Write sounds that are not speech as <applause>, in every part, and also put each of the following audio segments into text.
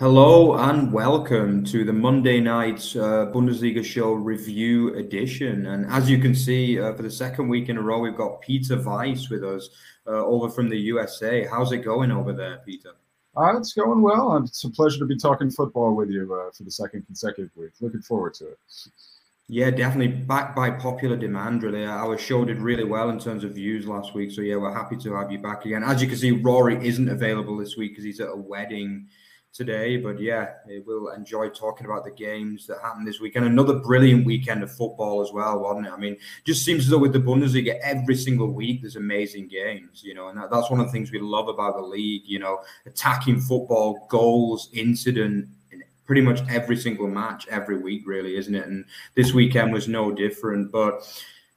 Hello and welcome to the Monday night uh, Bundesliga show review edition. And as you can see, uh, for the second week in a row, we've got Peter Weiss with us uh, over from the USA. How's it going over there, Peter? Uh, it's going well. It's a pleasure to be talking football with you uh, for the second consecutive week. Looking forward to it. Yeah, definitely backed by popular demand. Really, our show did really well in terms of views last week. So yeah, we're happy to have you back again. As you can see, Rory isn't available this week because he's at a wedding today. But yeah, we'll enjoy talking about the games that happened this weekend. Another brilliant weekend of football as well, wasn't it? I mean, just seems as though with the Bundesliga, every single week there's amazing games, you know, and that, that's one of the things we love about the league, you know, attacking football, goals, incident, pretty much every single match every week, really, isn't it? And this weekend was no different. But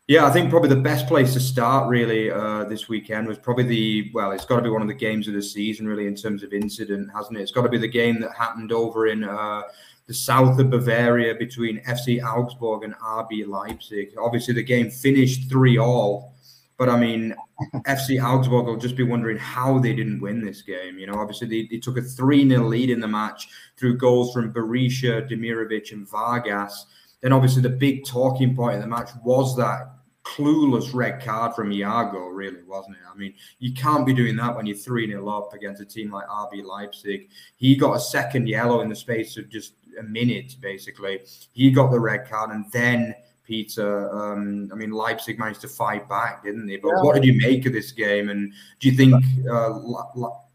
yeah, I think probably the best place to start really uh, this weekend was probably the well, it's got to be one of the games of the season really in terms of incident, hasn't it? It's got to be the game that happened over in uh, the south of Bavaria between FC Augsburg and RB Leipzig. Obviously, the game finished three all, but I mean, <laughs> FC Augsburg will just be wondering how they didn't win this game. You know, obviously they, they took a three 0 lead in the match through goals from Berisha, Demirovic, and Vargas then obviously the big talking point of the match was that clueless red card from Iago, really, wasn't it? I mean, you can't be doing that when you're 3 0 up against a team like RB Leipzig. He got a second yellow in the space of just a minute, basically. He got the red card, and then Peter, um, I mean, Leipzig managed to fight back, didn't they? But yeah. what did you make of this game? And do you think uh,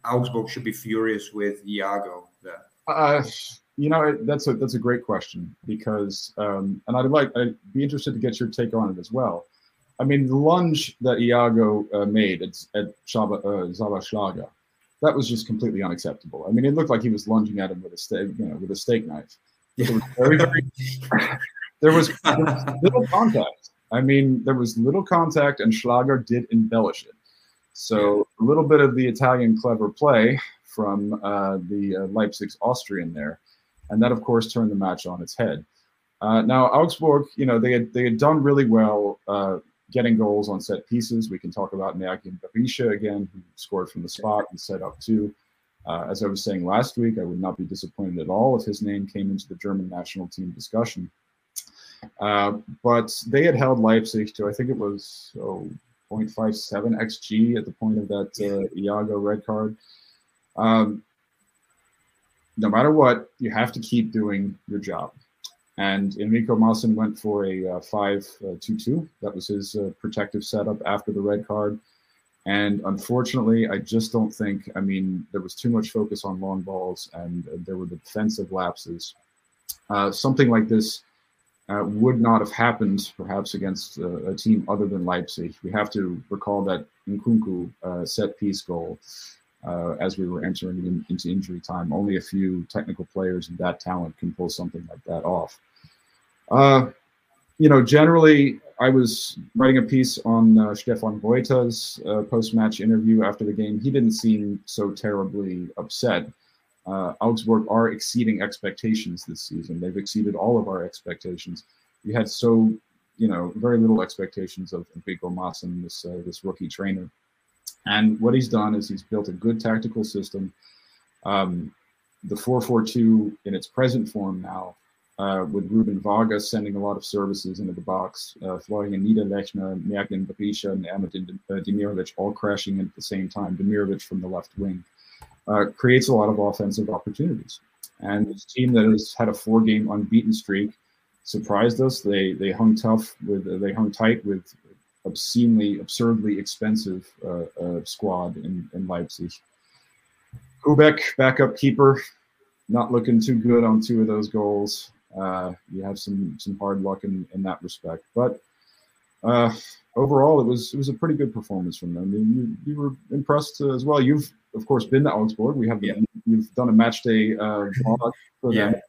Augsburg should be furious with Iago there? Uh, you know, that's a that's a great question because, um, and I'd like I'd be interested to get your take on it as well. I mean, the lunge that Iago uh, made at, at Schlager, uh, that was just completely unacceptable. I mean, it looked like he was lunging at him with a steak, you know, with a steak knife. It was very, very, <laughs> there was little contact. I mean, there was little contact, and Schlager did embellish it. So a little bit of the Italian clever play from uh, the uh, Leipzig's Austrian there and that of course turned the match on its head. Uh, now Augsburg, you know, they had they had done really well uh, getting goals on set pieces. We can talk about Mergim Berisha again, who scored from the spot and set up two. Uh, as I was saying last week, I would not be disappointed at all if his name came into the German national team discussion. Uh, but they had held Leipzig to, I think it was oh, 0.57 xg at the point of that uh, Iago red card. Um, no matter what, you have to keep doing your job. And Enrico Maassen went for a uh, 5 uh, 2 2. That was his uh, protective setup after the red card. And unfortunately, I just don't think, I mean, there was too much focus on long balls and uh, there were the defensive lapses. Uh, something like this uh, would not have happened perhaps against a team other than Leipzig. We have to recall that Nkunku set piece goal uh, as we were entering in, into injury time. Only a few technical players and that talent can pull something like that off. Uh, you know, generally, I was writing a piece on uh, Stefan Reuter's uh, post-match interview after the game. He didn't seem so terribly upset. Uh, Augsburg are exceeding expectations this season. They've exceeded all of our expectations. We had so, you know, very little expectations of Enrico Maassen, this uh, this rookie trainer. And what he's done is he's built a good tactical system. Um, the 442 in its present form now, uh, with Ruben Vargas sending a lot of services into the box, uh, Florian Niederlechner, Mergim Berisha, and Ahmed uh, Demirovic all crashing in at the same time, Demirovic from the left wing, uh, creates a lot of offensive opportunities. And this team that has had a four-game unbeaten streak surprised us. They they hung tough with they hung tight with obscenely, absurdly expensive uh, uh, squad in, in Leipzig. Koubek, backup keeper, not looking too good on two of those goals. Uh, you have some some hard luck in, in that respect, but uh, overall, it was it was a pretty good performance from them. You, you were impressed as well. You've of course been to Augsburg. We have yeah. you've done a match day uh, for yeah. them.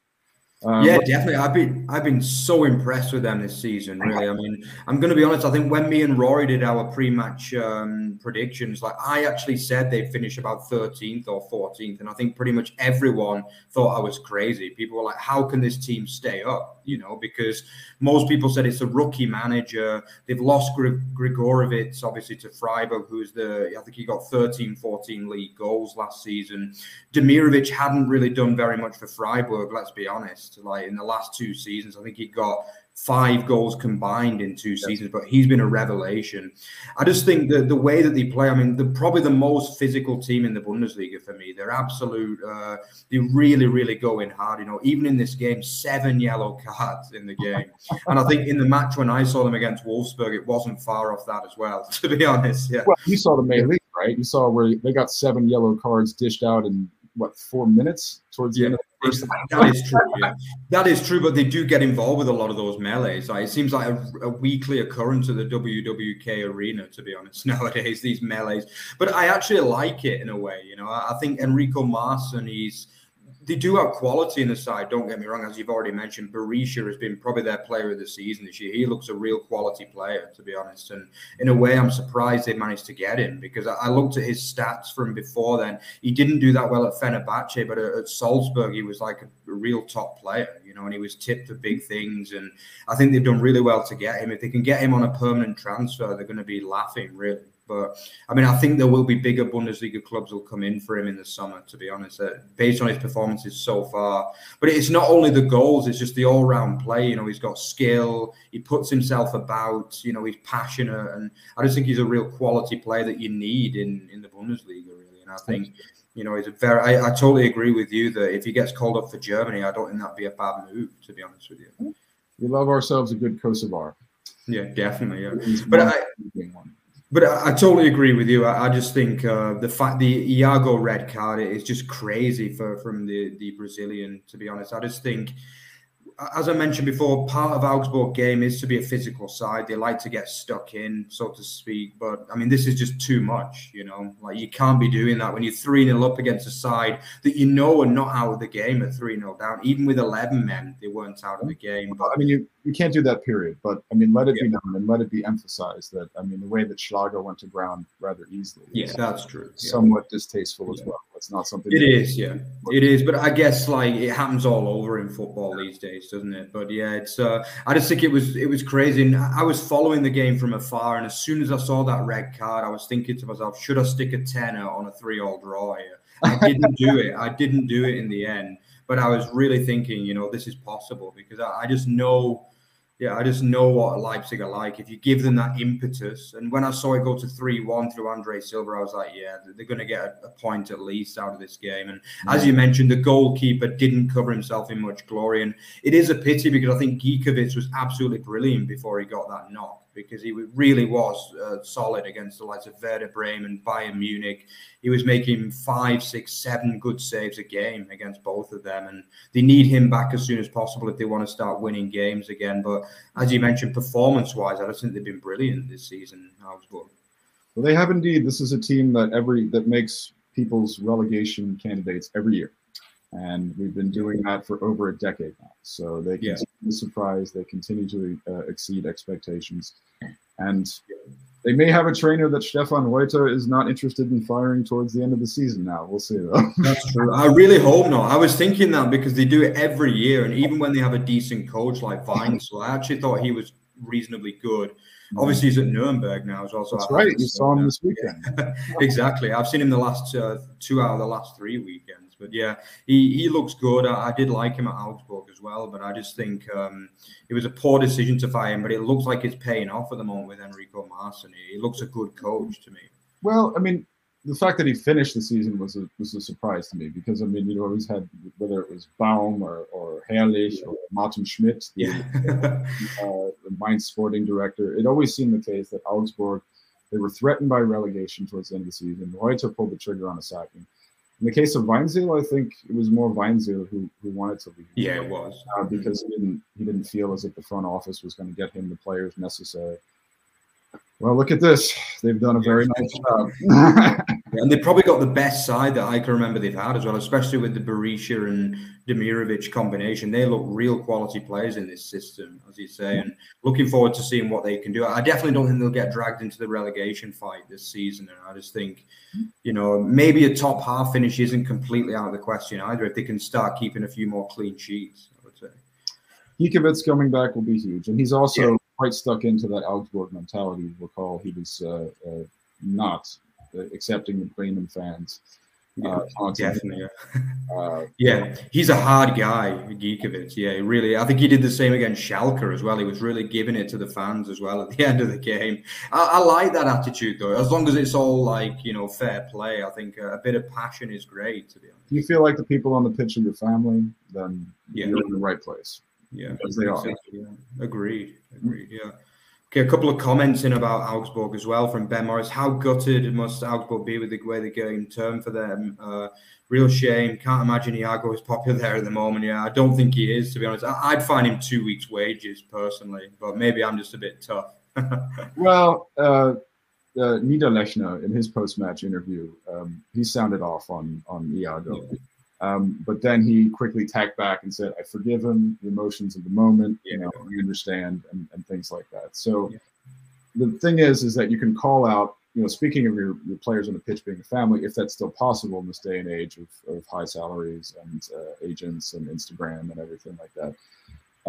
Um, yeah, definitely. I've been I've been so impressed with them this season. Really, I mean, I'm going to be honest. I think when me and Rory did our pre-match um, predictions, like I actually said they'd finish about 13th or 14th, and I think pretty much everyone thought I was crazy. People were like, "How can this team stay up?" You know, because most people said it's a rookie manager. They've lost Gregoritsch, obviously, to Freiburg, who's the I think he got 13, 14 league goals last season. Demirovic hadn't really done very much for Freiburg. Let's be honest like in the last two seasons. I think he got five goals combined in two seasons, but he's been a revelation. I just think that the way that they play, I mean, they're probably the most physical team in the Bundesliga for me. They're absolute, uh, they really, really go in hard. You know, even in this game, seven yellow cards in the game. and I think in the match when I saw them against Wolfsburg, it wasn't far off that as well, <laughs> to be honest. Yeah. Well, you saw the May League, right? You saw where they got seven yellow cards dished out in what, four minutes towards the yeah. end of that is true. Yeah. That is true, but they do get involved with a lot of those melees. Like, it seems like a, a, weekly occurrence at the WWK arena, to be honest, <laughs> nowadays, these melees. But I actually like it in a way. You know, I, I think Enrico Maassen, he's they do have quality in the side. Don't get me wrong, as you've already mentioned, Berisha has been probably their player of the season this year. He looks a real quality player, to be honest. And in a way, I'm surprised they managed to get him because I, looked at his stats from before then. He didn't do that well at Fenerbahce, but at, at Salzburg, he was like a, a, real top player, you know, and he was tipped for big things. And I think they've done really well to get him. If they can get him on a permanent transfer, they're going to be laughing, really. But I mean, I think there will be bigger Bundesliga clubs will come in for him in the summer. To be honest, uh, based on his performances so far. But it's not only the goals; it's just the all-round play. You know, he's got skill. He puts himself about. You know, he's passionate, and I just think he's a real quality player that you need in in the Bundesliga. Really, and I think. You know, he's a very. I, I totally agree with you that if he gets called up for Germany, I don't think that'd be a bad move. To be honest with you, we love ourselves a good Kosovar. Yeah, definitely. Yeah, but I, but I, I, totally agree with you. I, I just think uh, the fact the Iago red card is just crazy for from the the Brazilian. To be honest, I just think as I mentioned before, part of Augsburg game is to be a physical side. They like to get stuck in, so to speak. But I mean, this is just too much, you know. Like you can't be doing that when you're 3 0 up against a side that you know are not out of the game at 3 0 down. Even with 11 men, they weren't out of the game. But I mean, you, you can't do that, period. But I mean, let it yeah. be known and let it be emphasized that, I mean, the way that Schlager went to ground rather easily. Yeah, that's true. Somewhat yeah. distasteful as well. It's not something. It is, yeah, it is. But I guess like it happens all over in football these days, doesn't it? But yeah, it's. Uh, I just think it was it was crazy. And I was following the game from afar, and as soon as I saw that red card, I was thinking to myself, should I stick a tenner on a three-all draw here? I didn't do it. I didn't do it in the end. But I was really thinking, you know, this is possible because I, I just know yeah, I just know what Leipzig are like. If you give them that impetus, and when I saw it go to three-one through Andre Silva, I was like, yeah, they're going to get a, a, point at least out of this game. And mm-hmm. as you mentioned, the goalkeeper didn't cover himself in much glory, and it is a pity because I think Gikiewicz was absolutely brilliant before he got that knock because he really was uh, solid against the likes of Werder Bremen, Bayern Munich. He was making five, six, seven good saves a game against both of them, and they need him back as soon as possible if they want to start winning games again. But as you mentioned, performance-wise, I just think they've been brilliant this season. Well, they have indeed. This is a team that every that makes people's relegation candidates every year and we've been doing that for over a decade now. So they continue yeah. to surprise, they continue to uh, exceed expectations, and they may have a trainer that Stefan Reuter is not interested in firing towards the end of the season. Now we'll see though. <laughs> That's true. I really hope not. I was thinking that because they do it every year, and even when they have a decent coach like so I actually thought he was reasonably good. Mm-hmm. Obviously, he's at Nuremberg now as well. So That's right. You saw him this weekend. <laughs> exactly. I've seen him the last uh, two out of the last three weekends. But yeah, he, he looks good. I, I, did like him at Augsburg as well, but I just think um, it was a poor decision to fire him. But it looks like it's paying off at the moment with Enrico Maassen. He, he looks a good coach to me. Well, I mean, the fact that he finished the season was a, was a surprise to me because I mean you always had whether it was Baum or, or Herrlich or Martin Schmidt, the, yeah. <laughs> uh, the Mainz sporting director, it always seemed the case that Augsburg they were threatened by relegation towards the end of the season. Reuter pulled the trigger on a sacking. In the case of Weinzierl, I think it was more Weinzierl who, who wanted to leave. Yeah, it was uh, because he didn't he didn't feel as if the front office was going to get him the players necessary. Well, look at this. They've done a very nice job. <laughs> and they've probably got the best side that I can remember they've had as well, especially with the Berisha and Demirovic combination. They look real quality players in this system, as you say, and looking forward to seeing what they can do. I definitely don't think they'll get dragged into the relegation fight this season. And I just think, you know, maybe a top half finish isn't completely out of the question either if they can start keeping a few more clean sheets, I would say. Gikiewicz coming back will be huge. And he's also yeah. quite stuck into that Augsburg mentality. Recall he was uh, uh, not accepting the Bremen fans. Uh, definitely. Yeah. <laughs> Uh, yeah, he's a hard guy, Gikiewicz. Yeah, really. I think he did the same against Schalke as well. He was really giving it to the fans as well at the <laughs> end of the game. I, I like that attitude though. As long as it's all like you know fair play, I think a, a bit of passion is great. To be honest. You feel like the people on the pitch are your family, then yeah. you're in the right place. Yeah, as they are. Yeah. Agreed. Agreed. Yeah. Okay, a couple of comments in about Augsburg as well from Ben Morris. How gutted must Augsburg be with the way the game turned for them? Uh, real shame. Can't imagine Iago is popular there at the moment. Yeah, I don't think he is, to be honest. I'd find him two weeks' wages personally, but maybe I'm just a bit tough. <laughs> well, uh, uh, Niederlechner in his post-match interview, um, he sounded off on on Iago. Yeah. Um, but then he quickly tacked back and said, I forgive him, the emotions of the moment, you know, you understand, and, and things like that. So yeah. the thing is, is that you can call out, you know, speaking of your, your players on the pitch being a family, if that's still possible in this day and age of, of high salaries and uh, agents and Instagram and everything like that.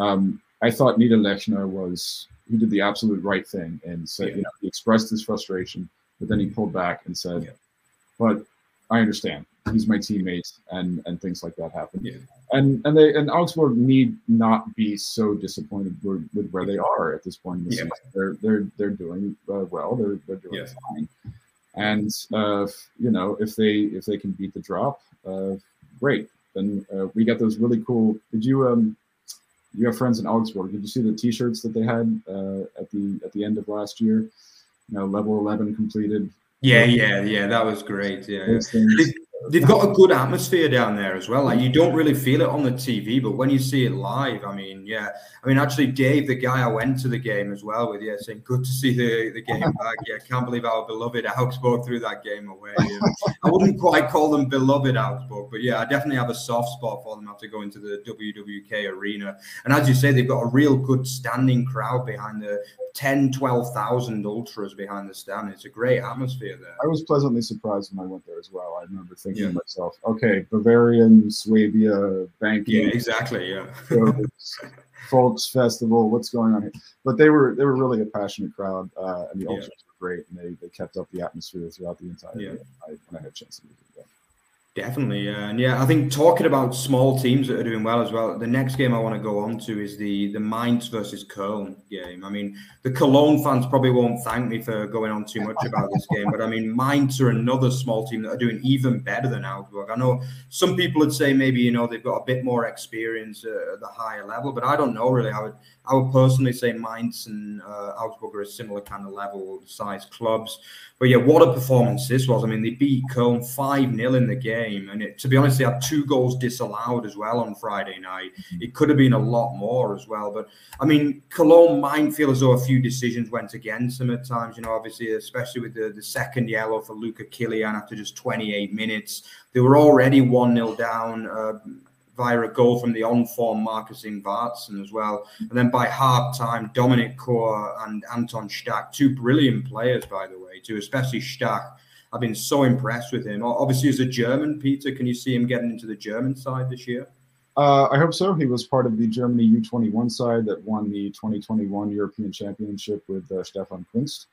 Um, I thought Niederlechner was, he did the absolute right thing and said, yeah. you know, he expressed his frustration, but then he pulled back and said, yeah. but I understand he's my teammate and and things like that happen. Yeah. And and they and Augsburg need not be so disappointed with, with where they are at this point in the yeah. season. They're they're they're doing uh, well. They're they're doing yeah. fine. And uh, you know if they if they can beat the drop, uh, great. Then uh, we got those really cool. Did you um you have friends in Augsburg? Did you see the T-shirts that they had uh, at the at the end of last year? You know, level eleven completed. Yeah, yeah, yeah. That was great. Yeah. They've got a good atmosphere down there as well. Like you don't really feel it on the TV, but when you see it live, I mean, yeah. I mean, actually, Dave, the guy I went to the game as well with, yeah, saying good to see the, the game <laughs> back. Yeah, can't believe our beloved Augsburg threw that game away. Yeah. I wouldn't quite call them beloved Augsburg, but yeah, I definitely have a soft spot for them after going to the WWK arena. And as you say, they've got a real good standing crowd behind the 10, 12,000 ultras behind the stand. It's a great atmosphere there. I was pleasantly surprised when I went there as well. I remember thinking yeah. to myself, okay, Bavarian, Swabia, banking. Yeah, exactly. Yeah. <laughs> folks festival. What's going on here? But they were they were really a passionate crowd, uh, and the ultras yeah. were great, and they, they kept up the atmosphere throughout the entire yeah. I, when I had a chance to do that. Definitely, yeah, and yeah, I think talking about small teams that are doing well as well. The next game I want to go on to is the the Mainz versus Köln game. I mean, the Cologne fans probably won't thank me for going on too much about this game, but I mean, Mainz are another small team that are doing even better than Augsburg. I know some people would say maybe you know they've got a bit more experience at the higher level, but I don't know really. I would I would personally say Mainz and uh, Augsburg are a similar kind of level size clubs. But yeah, what a performance this was. I mean, they beat Köln 5 0 in the game. And it, to be honest, they had two goals disallowed as well on Friday night. Mm-hmm. It could have been a lot more as well. But I mean, Cologne might feel as though a few decisions went against them at times, you know, obviously, especially with the, the second yellow for Luca Kilian after just 28 minutes. They were already 1 0 down. Uh, via a goal from the on-form Marcus Ingvartsen as well. And then by half time, Dominik Kohr and Anton Stach, two brilliant players, by the way, too, especially Stach. I've been so impressed with him. Obviously, as a German, Peter, can you see him getting into the German side this year? Uh, I hope so. He was part of the Germany U21 side that won the 2021 European Championship with uh, Stefan Kuntz.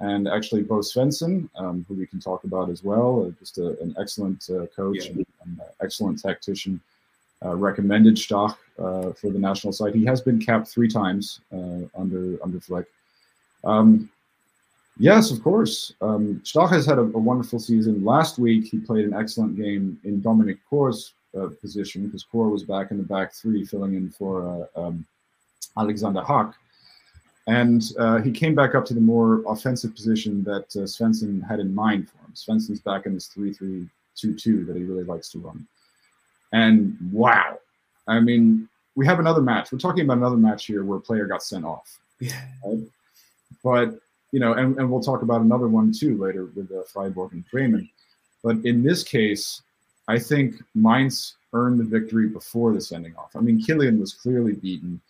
And actually, Bo Svensson, um, who we can talk about as well, uh, just a, an excellent uh, coach yeah. and, and excellent tactician uh, recommended Stach uh, for the national side. He has been capped three times uh, under under Flick. Um, yes, of course. Um, Stach has had a, a, wonderful season. Last week, he played an excellent game in Dominik Kohr's uh, position because Kohr was back in the back three, filling in for uh, um, Alexander Hack. And uh, he came back up to the more offensive position that uh, Svensson had in mind for him. Svensson's back in this 3 3 2 2 that he really likes to run. And wow, I mean, we have another match. We're talking about another match here where a player got sent off. Yeah. Right? But, you know, and, and we'll talk about another one too later with uh, Freiburg and Bremen. But in this case, I think Mainz earned the victory before the sending off. I mean, Kilian was clearly beaten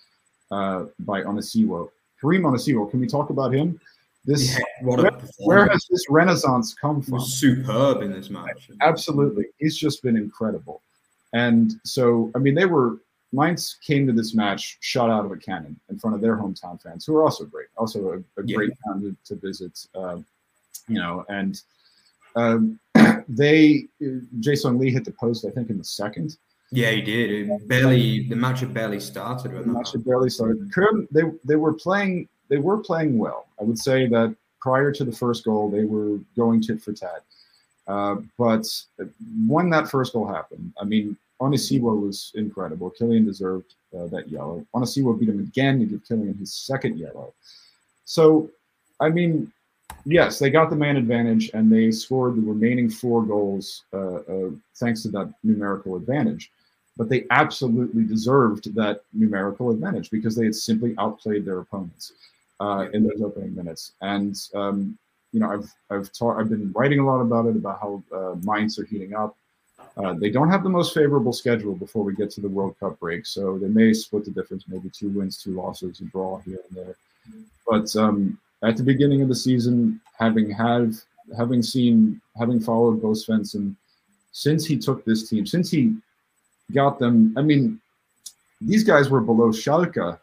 uh, by Onisiwo. Karim Onisiwo, can we talk about him? This Yeah, what a where, where has this renaissance come from? superb in this match. Absolutely, he's just been incredible. And so, I mean, they were Mainz came to this match shot out of a cannon in front of their hometown fans, who are also great, also a, a Yeah. great town to, to visit. Uh, you know, and um, <clears throat> they Jae-sung Lee hit the post, I think, in the second. Yeah, he did. It barely the match had barely started The match had barely started. They they were playing they were playing well. I would say that prior to the first goal, they were going tit for tat. Uh, but when that first goal happened, I mean, Onisiwo was incredible. Kilian deserved uh, that yellow. Onisiwo beat him again to give Kilian his second yellow. So, I mean, yes, they got the man advantage and they scored the remaining four goals uh, uh, thanks to that numerical advantage. But they absolutely deserved that numerical advantage because they had simply outplayed their opponents uh, in those opening minutes. And um, you know, I've I've taught I've been writing a lot about it about how uh, Mainz are heating up. Uh, they don't have the most favorable schedule before we get to the World Cup break, so they may split the difference, maybe two wins, two losses, a draw here and there. But um, at the beginning of the season, having had having seen having followed Bo Svensson since he took this team, since he got them, I mean, these guys were below Schalke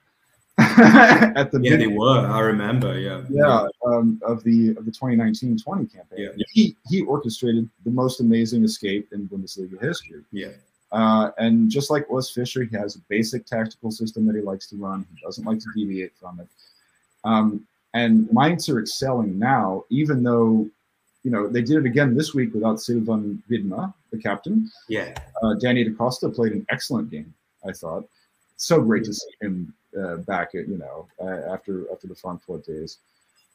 <laughs> at the Yeah, they were. I remember. Yeah. yeah, um, of the of the 2019-20 campaign. Yeah. He he orchestrated the most amazing escape in Bundesliga history. Yeah. Uh, and just like Urs Fischer he has a basic tactical system that he likes to run. He doesn't like to deviate from it. Um, and Mainz are excelling now, even though, you know, they did it again this week without Silvan Widmer, the captain. Yeah. Uh, Danny DaCosta played an excellent game, I thought. So great to see him uh, back at, you know, uh, after after the Frankfurt days.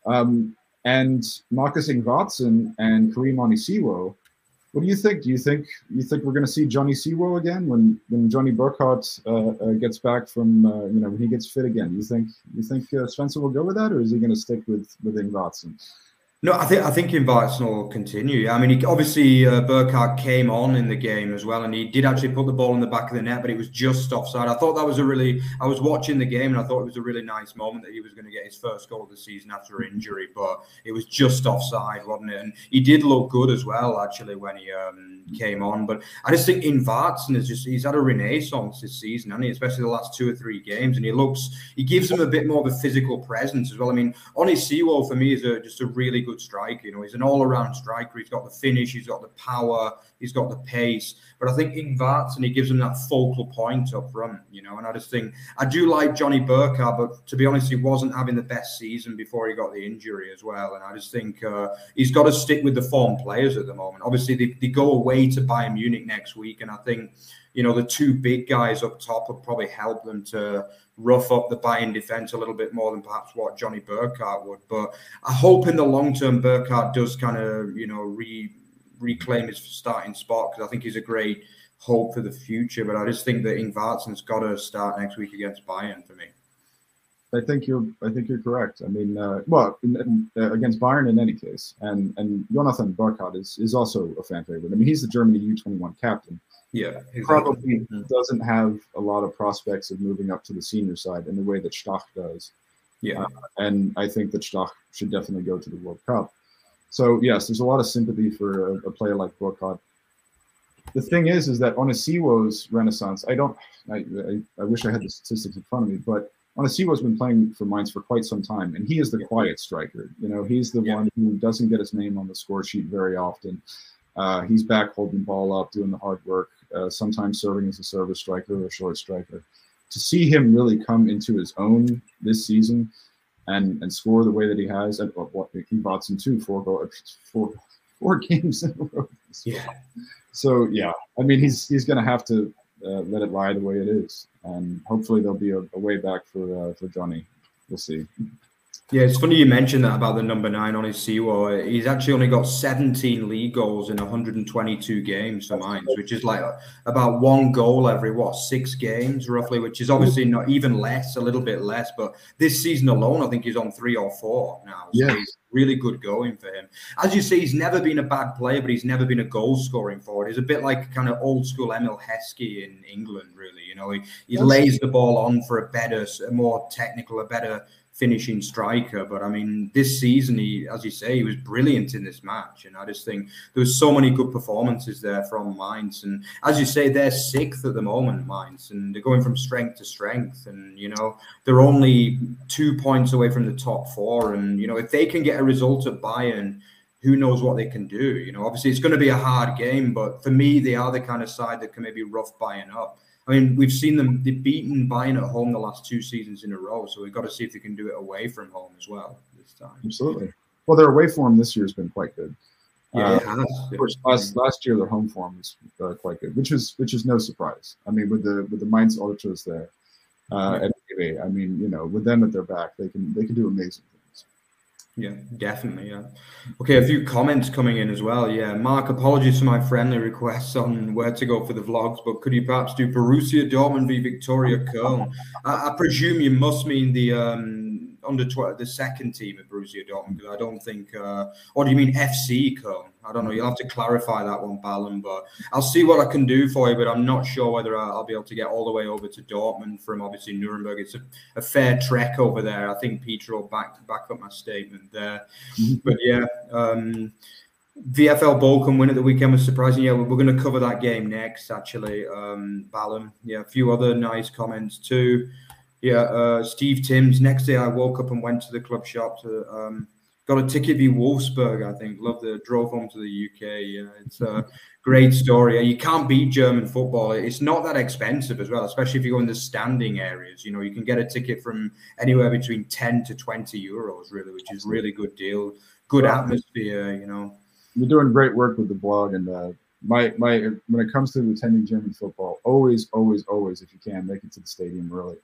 Um, and Marcus Ingvartsen and Karim Onisiwo, what do you think? Do you think you think we're going to see Johnny Siwo again when when Johnny Burkhardt uh, uh, gets back from uh, you know when he gets fit again? You think you think uh, Spencer will go with that, or is he going to stick with with Ingvartsen? No, I think I think Invites will continue. I mean, he, obviously uh, Burkhardt came on in the game as well, and he did actually put the ball in the back of the net, but it was just offside. I thought that was a really. I was watching the game, and I thought it was a really nice moment that he was going to get his first goal of the season after injury, but it was just offside, wasn't it? And he did look good as well, actually, when he um, came on. But I just think Ingvartsen is just he's had a renaissance this season, and especially the last two or three games, and he looks he gives him a bit more of a physical presence as well. I mean, Onisiwo for me is a, just a really good striker. You know, he's an all-around striker. He's got the finish, he's got the power, he's got the pace. But I think Ingvarts and he gives him that focal point up front. You know, and I just think I do like Johnny Burkhardt, but to be honest, he wasn't having the best season before he got the injury as well. And I just think uh, he's got to stick with the form players at the moment. Obviously, they, they go away to Bayern Munich next week, and I think you know the two big guys up top would probably help them to rough up the Bayern defense a little bit more than perhaps what Johnny Burkhardt would. But I hope in the long term Burkhardt does kind of you know re reclaim his starting spot because I think he's a great hope for the future. But I just think that Ingvartsen's got to start next week against Bayern for me. I think you're. I think you're correct. I mean, uh, well, in, in, uh, against Bayern in any case, and and Jonathan Burkhardt is is also a fan favorite. I mean, he's the Germany U21 captain. Yeah, exactly. Probably Mhm. doesn't have a lot of prospects of moving up to the senior side in the way that Stach does. Yeah, and I think that Stach should definitely go to the World Cup. So yes, there's a lot of sympathy for a, a player like Burkhardt. The thing is, is that Onisiwo's renaissance. I don't. I, I, I wish I had the statistics in front of me, but Onisiwo's been playing for Mainz for quite some time, and he is the quiet striker. You know, he's the Yeah. one who doesn't get his name on the score sheet very often. Uh, he's back holding the ball up, doing the hard work, uh, sometimes serving as a service striker or a short striker. To see him really come into his own this season and and score the way that he has, and what, what he bought some two, four goal, four, four <laughs> games in a row. yeah, So yeah, I mean he's he's going to have to uh, let it lie the way it is, and hopefully there'll be a, a way back for uh, for Johnny. We'll see. Yeah, it's funny you mentioned that about the number nine Onisiwo. He's actually only got 17 league goals in 122 games for Mainz, which is like about one goal every what six games roughly, which is obviously not even less, a little bit less. But this season alone, I think he's on three or four now. So Yeah. he's really good going for him. As you say, he's never been a bad player, but he's never been a goal scoring forward. He's a bit like kind of old school Emile Heskey in England, really. You know, he, he lays the ball on for a better, a more technical, a better finishing striker. But I mean, this season, he, as you say, he was brilliant in this match, and I just think there was so many good performances there from Mainz. And as you say, they're sixth at the moment, Mainz, and they're going from strength to strength. And you know, they're only two points away from the top four. And you know, if they can get a result at Bayern. Who knows what they can do? You know, obviously it's going to be a hard game, but for me, they are the kind of side that can maybe rough Bayern up. I mean, we've seen them they've beaten Bayern at home the last two seasons in a row, so we've got to see if they can do it away from home as well this time. Absolutely. Well, their away form this year has been quite good. Yeah, Uh. Of course, last last year their home form was uh, quite good, which is which is no surprise. I mean, with the with the Mainz Ultras there uh, at TV, I mean, you know, with them at their back, they can they can do amazing things. Yeah, definitely. Yeah. Okay, a few comments coming in as well. Yeah, Mark, apologies for my friendly requests on where to go for the vlogs, but could you perhaps do Borussia Dortmund v Viktoria Köln? I, I presume you must mean the um, under the second team at Borussia Dortmund because I don't think. Uh, or do you mean FC Köln? I don't know. You'll have to clarify that one, Ballon. But I'll see what I can do for you. But I'm not sure whether I'll be able to get all the way over to Dortmund from obviously Nuremberg. It's a, a fair trek over there. I think Peter will back back up my statement there. <laughs> But yeah, um, VFL Bochum win at the weekend was surprising. Yeah, we're, we're going to cover that game next. Actually, um, Ballon. Yeah, a few other nice comments too. Yeah, uh, Steve Timms. Next day, I woke up and went to the club shop to. Um, got a ticket via Wolfsburg, I think. Love the drove home to the UK. Yeah, it's a <laughs> great story. You can't beat German football. It's not that expensive as well, especially if you go in the standing areas. You know, you can get a ticket from anywhere between 10 to 20 euros, really, which is really good deal. Good atmosphere, you know. You're doing great work with the blog, and uh, my my when it comes to attending German football, always, always, always, if you can, make it to the stadium early.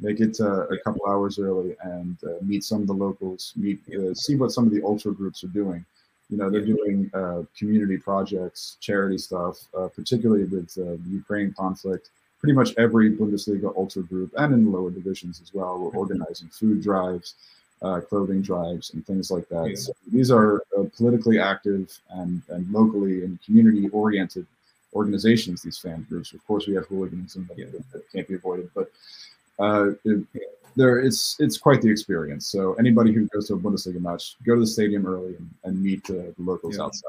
Make it uh, a couple hours early and uh, meet some of the locals. Meet, uh, see what some of the ultra groups are doing. You know, they're doing uh, community projects, charity stuff, uh, particularly with uh, the Ukraine conflict. Pretty much every Bundesliga ultra group and in the lower divisions as well, we're organizing food drives, uh, clothing drives, and things like that. So these are uh, politically active and, and locally and community oriented organizations. These fan groups. Of course, we have hooliganism that, Yeah. that can't be avoided, but uh, it, there it's it's quite the experience. So anybody who goes to a Bundesliga match, go to the stadium early and, and meet uh, the locals Yeah. outside.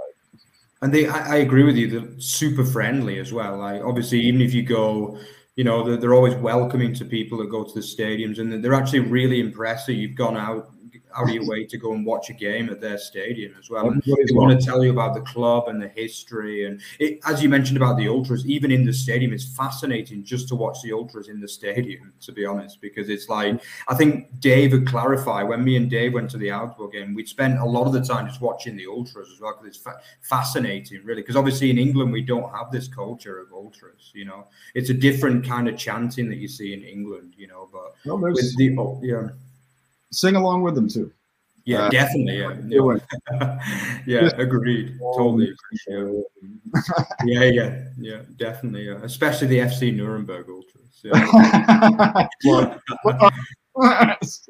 And they, I, I agree with you. They're super friendly as well. Like obviously, even if you go, you know, they're, they're always welcoming to people that go to the stadiums, and they're actually really impressed that you've gone out out of your way to go and watch a game at their stadium as well. And they want to tell you about the club and the history, and it, as you mentioned about the ultras, even in the stadium, it's fascinating just to watch the ultras in the stadium. To be honest, because it's like I think Dave would clarify when me and Dave went to the Augsburg game, we'd spent a lot of the time just watching the ultras as well because it's fa- fascinating, really. Because obviously in England we don't have this culture of ultras. You know, it's a different kind of chanting that you see in England. You know, but there's, with the oh, yeah, sing along with them too. yeah, Uh, definitely, yeah, <laughs> it. <laughs> yeah, agreed, totally. Yeah. yeah, yeah, definitely, yeah. especially the FC Nuremberg ultras. Yeah. <laughs>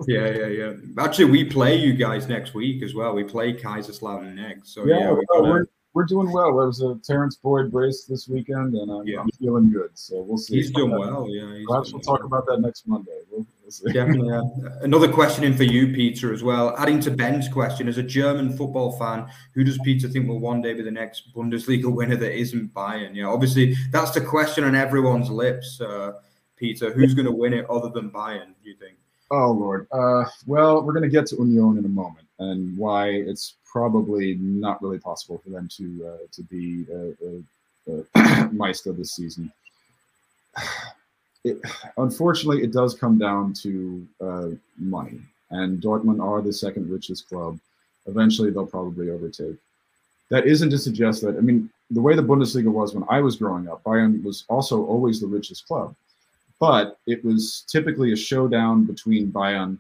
Yeah, yeah, yeah. Actually, we play you guys next week as well. We play Kaiserslautern next. So yeah, yeah, we well, gotta, we're, we're doing well. There was a Terrence Boyd brace this weekend, and I'm, Yeah. I'm feeling good. So we'll see. he's doing well. Yeah, Perhaps we'll talk well. about that next Monday. We'll. Definitely. Yeah. Another question in for you, Peter, as well. Adding to Ben's question, as a German football fan, who does Peter think will one day be the next Bundesliga winner that isn't Bayern? Yeah, obviously that's the question on everyone's lips. Uh, Peter, who's going to win it other than Bayern? Do you think? Oh Lord. Uh, well, we're going to get to Union in a moment, and why it's probably not really possible for them to uh, to be uh, uh, uh, <clears throat> Meister this season. It, unfortunately, it does come down to uh, money, and Dortmund are the second richest club. Eventually, they'll probably overtake. That isn't to suggest that. I mean, the way the Bundesliga was when I was growing up, Bayern was also always the richest club but it was typically a showdown between Bayern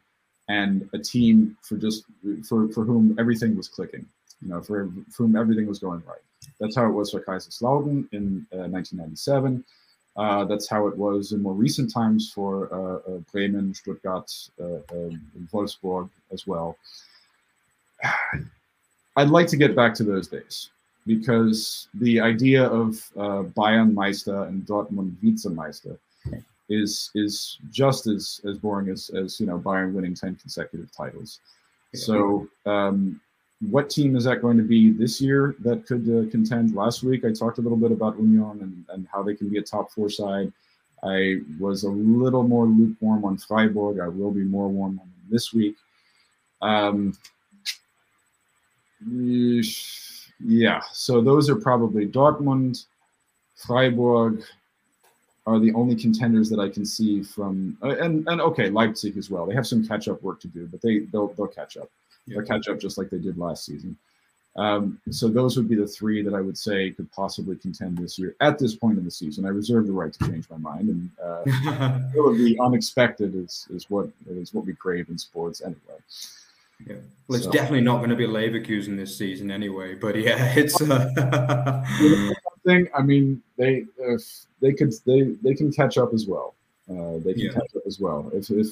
and a team for just for for whom everything was clicking. You know, for, for whom everything was going right. That's how it was for Kaiserslautern in uh, 1997. Uh, that's how it was in more recent times for uh, uh Bremen, Stuttgart, uh, um, Wolfsburg as well. <sighs> I'd like to get back to those days because the idea of uh, Bayern Meister and Dortmund Vizemeister is is just as as boring as as you know Bayern winning ten consecutive titles. Yeah. So um, what team is that going to be this year that could uh, contend? Last week, I talked a little bit about Union and, and how they can be a top four side. I was a little more lukewarm on Freiburg. I will be more warm on them this week. Um, yeah, so those are probably Dortmund, Freiburg are the only contenders that I can see from, uh, and and okay, Leipzig as well. They have some catch up work to do, but they they'll they'll catch up. They'll catch up just like they did last season. Um, so those would be the three that I would say could possibly contend this year at this point in the season. I reserve the right to change my mind, and uh, it would be unexpected is is what is what we crave in sports anyway. Yeah. Well, it's so. definitely not going to be Leverkusen this season anyway. But yeah, <laughs> it's. Uh... thing. I mean, they if they could they they can catch up as well. Uh, they can yeah. catch up as well. If, if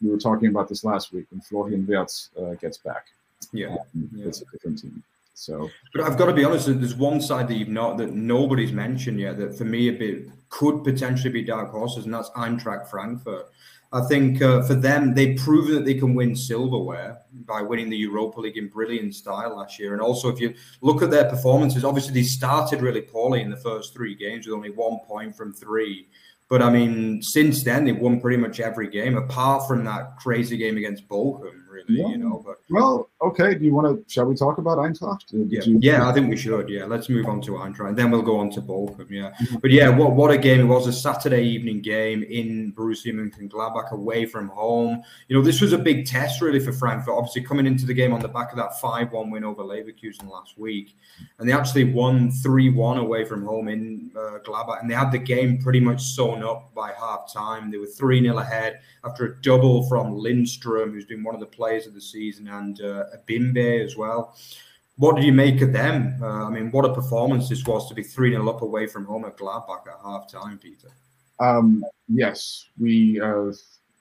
we were talking about this last week when Florian Wirtz uh, gets back, yeah. Um, yeah. it's a different team. So, but I've got to be honest. There's one side that you've not that nobody's mentioned yet that for me a bit could potentially be dark horses, and that's Eintracht Frankfurt. I think uh, for them, they've proven that they can win silverware by winning the Europa League in brilliant style last year. And also, if you look at their performances, obviously they started really poorly in the first three games with only one point from three. But I mean, since then they've won pretty much every game, apart from that crazy game against Bochum really, yeah. you know. But well, okay. Do you want to? Shall we talk about Eintracht? yeah, you, yeah, I think we should. Yeah, let's move on to Eintracht, and then we'll go on to Bochum. Yeah, mm-hmm. but yeah, what what a game it was! A Saturday evening game in Borussia Mönchengladbach, away from home. You know, this was a big test really for Frankfurt. Obviously, coming into the game on the back of that five-one win over Leverkusen last week, and they actually won three-one away from home in uh, Gladbach, and they had the game pretty much sewn up by half time. They were three 0 ahead after a double from Lindstrom, who's been one of the players of the season, and uh, Bimbe as well. What did you make of them? Uh, I mean, what a performance this was to be 3 0 up away from home at Gladbach at half time, Peter. Um, yes, we uh,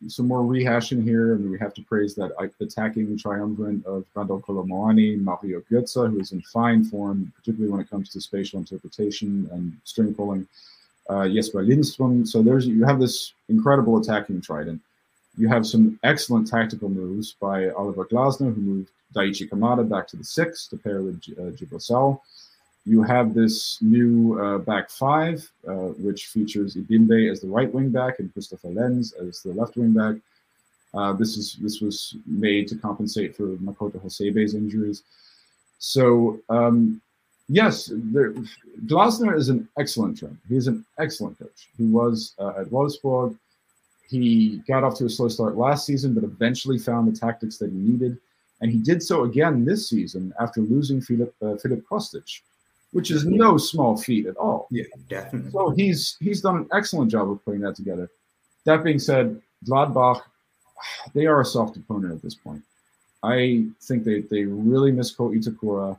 some more rehashing here, and we have to praise that attacking triumvirate of Randal Kolo Muani, Mario Götze, who is in fine form, particularly when it comes to spatial interpretation and string pulling. Uh, Jesper Lindstrom. So there's you have this incredible attacking trident. You have some excellent tactical moves by Oliver Glasner, who moved Daichi Kamada back to the six to pair with uh, You have this new uh, back five, uh, which features Ebimbe as the right wing back and Christopher Lenz as the left wing back. Uh, this is this was made to compensate for Makoto Hasebe's injuries. So um, yes, there, Glasner is an excellent trainer. He's an excellent coach. He was uh, at Wolfsburg. He got off to a slow start last season, but eventually found the tactics that he needed. And he did so again this season after losing Philip uh, Philip Kostic, which is no small feat at all. Yeah, definitely. So he's he's done an excellent job of putting that together. That being said, Gladbach, they are a soft opponent at this point. I think they, they really miss Ko Itakura,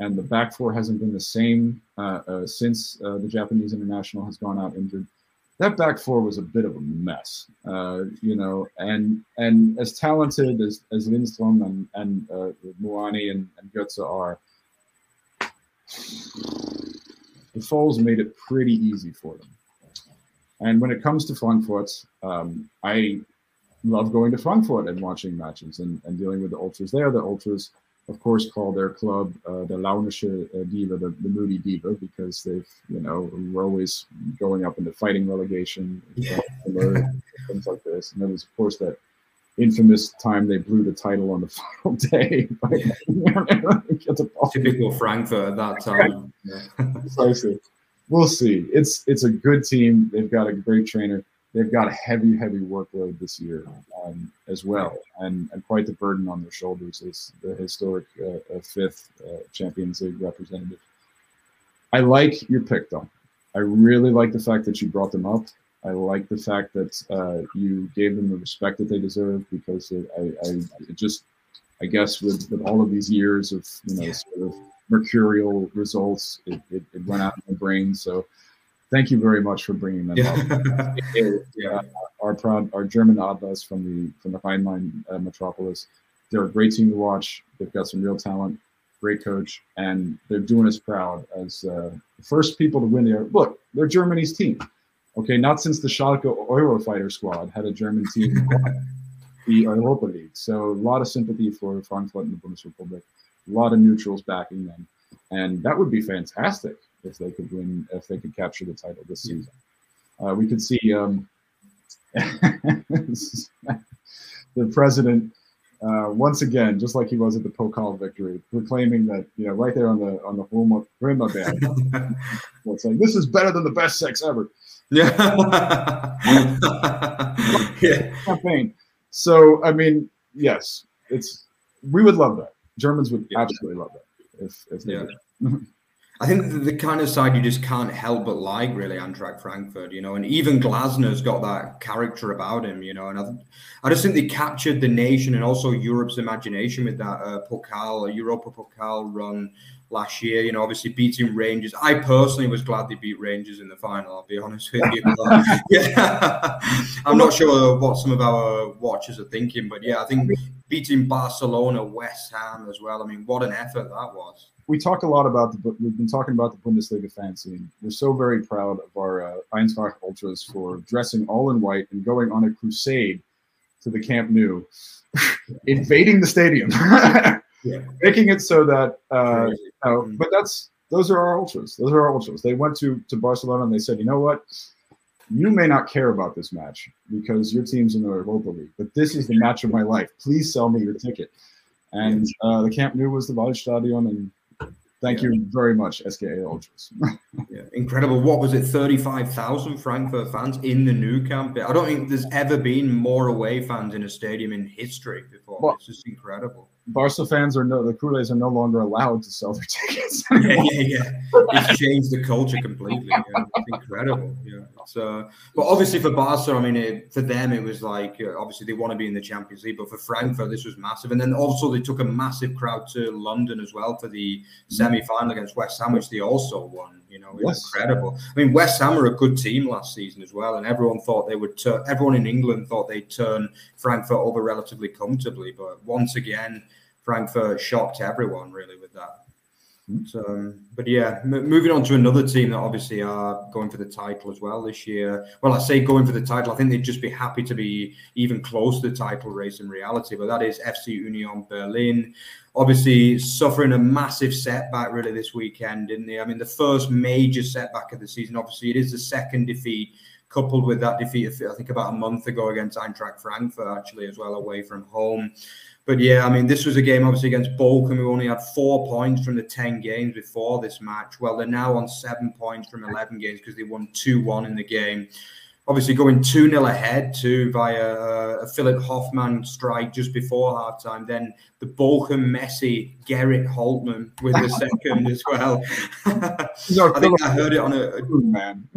and the back four hasn't been the same uh, uh, since uh, the Japanese international has gone out injured that back four was a bit of a mess, uh, you know, and and as talented as, as Lindstrom and and uh, Muani and, and Götze are, the Foles made it pretty easy for them. And when it comes to Frankfurt, um, I love going to Frankfurt and watching matches and, and dealing with the ultras there. The ultras of course, call their club uh, the Launische uh, Diva, the, the Moody Diva, because they've, you know, were always going up into fighting relegation, yeah. <laughs> things like this. And then there's, of course, that infamous time they blew the title on the <laughs> final day. <laughs> Typical Frankfurt at that time. Precisely. We'll see. It's it's a good team. They've got a great trainer they've got a heavy, heavy workload this year um, as well, and, and quite the burden on their shoulders as the historic uh, uh, fifth uh, Champions League representative. I like your pick, though. I really like the fact that you brought them up. I like the fact that uh, you gave them the respect that they deserve because it, I, I it just, I guess, with, with all of these years of you know yeah. sort of mercurial results, it, it, it, went out in my brain. So, thank you very much for bringing them yeah. up. yeah. Our proud, our German Adlers from the from the Rhineline uh, metropolis, they're a great team to watch. They've got some real talent, great coach, and they're doing us proud as uh, the first people to win the look. They're Germany's team. Okay, not since the Schalke Eurofighter squad had a German team <laughs> the Europa League. So a lot of sympathy for Frankfurt and the Bundesrepublik. A lot of neutrals backing them, and that would be fantastic if they could win, if they could capture the title this season. Uh, we could see um, <laughs> the president uh, once again, just like he was at the Pokal victory, proclaiming that you know right there on the on the Roma band, it's like this is better than the best sex ever. Yeah. yeah. <laughs> Campaign. So I mean, yes, it's we would love that. Germans would yeah. absolutely love that if if they yeah. <laughs> I think the kind of side you just can't help but like, really, Eintracht Frankfurt, you know, and even Glasner's got that character about him, you know, and I, I just think they captured the nation and also Europe's imagination with that uh, Pokal, Europa Pokal run last year. You know, obviously beating Rangers. I personally was glad they beat Rangers in the final. I'll be honest with you. <laughs> yeah, <laughs> I'm not sure what some of our watchers are thinking, but yeah, I think beating Barcelona, West Ham as well. I mean, what an effort that was. We talk a lot about the. We've been talking about the Bundesliga fan scene. We're so very proud of our uh, Eintracht ultras for dressing all in white and going on a crusade to the Camp Nou, <laughs> invading the stadium. <laughs> yeah. making it so that uh, you know, mm-hmm. but that's those are our ultras. Those are our ultras. They went to to Barcelona and they said, you know what, you may not care about this match because your team's in the Europa League, but this is the match of my life. Please sell me your ticket. And uh, the Camp Nou was the Waldstadion, and Thank yeah. you very much, SKA Ultras. <laughs> yeah, incredible. What was it? 35,000 Frankfurt fans in the Nou Camp. I don't think there's ever been more away fans in a stadium in history before. Well, it's just incredible. Barca fans are no the Culés are no longer allowed to sell their <laughs> tickets. yeah, yeah, yeah. It's changed the culture completely. Yeah. It's incredible. Yeah. So, but obviously for Barca, I mean, it, for them it was like uh, obviously they want to be in the Champions League, but for Frankfurt this was massive. And then also they took a massive crowd to London as well for the semi-final against West Ham, which they also won. You know, yes. incredible. I mean, West Ham were a good team last season as well, and everyone thought they would. Turn, everyone in England thought they'd turn Frankfurt over relatively comfortably, but once again Frankfurt shocked everyone really with that. So, but yeah, m- moving on to another team that obviously are going for the title as well this year. Well, I say going for the title, I think they'd just be happy to be even close to the title race in reality. But that is FC Union Berlin. Obviously, suffering a massive setback really this weekend, didn't they? I mean, the first major setback of the season. Obviously, it is the second defeat coupled with that defeat, I think about a month ago against Eintracht Frankfurt, actually, as well, away from home. But yeah, I mean, this was a game obviously against Bochum, who only had four points from the 10 games before this match. Well, they're now on seven points from 11 games because they won 2 1 in the game. Obviously, going 2 0 ahead too via uh, a Philipp Hofmann strike just before halftime. Then the Bochum Messi, Gerrit Holtman with the second as well. <laughs> I think I heard it on a, a man. <laughs>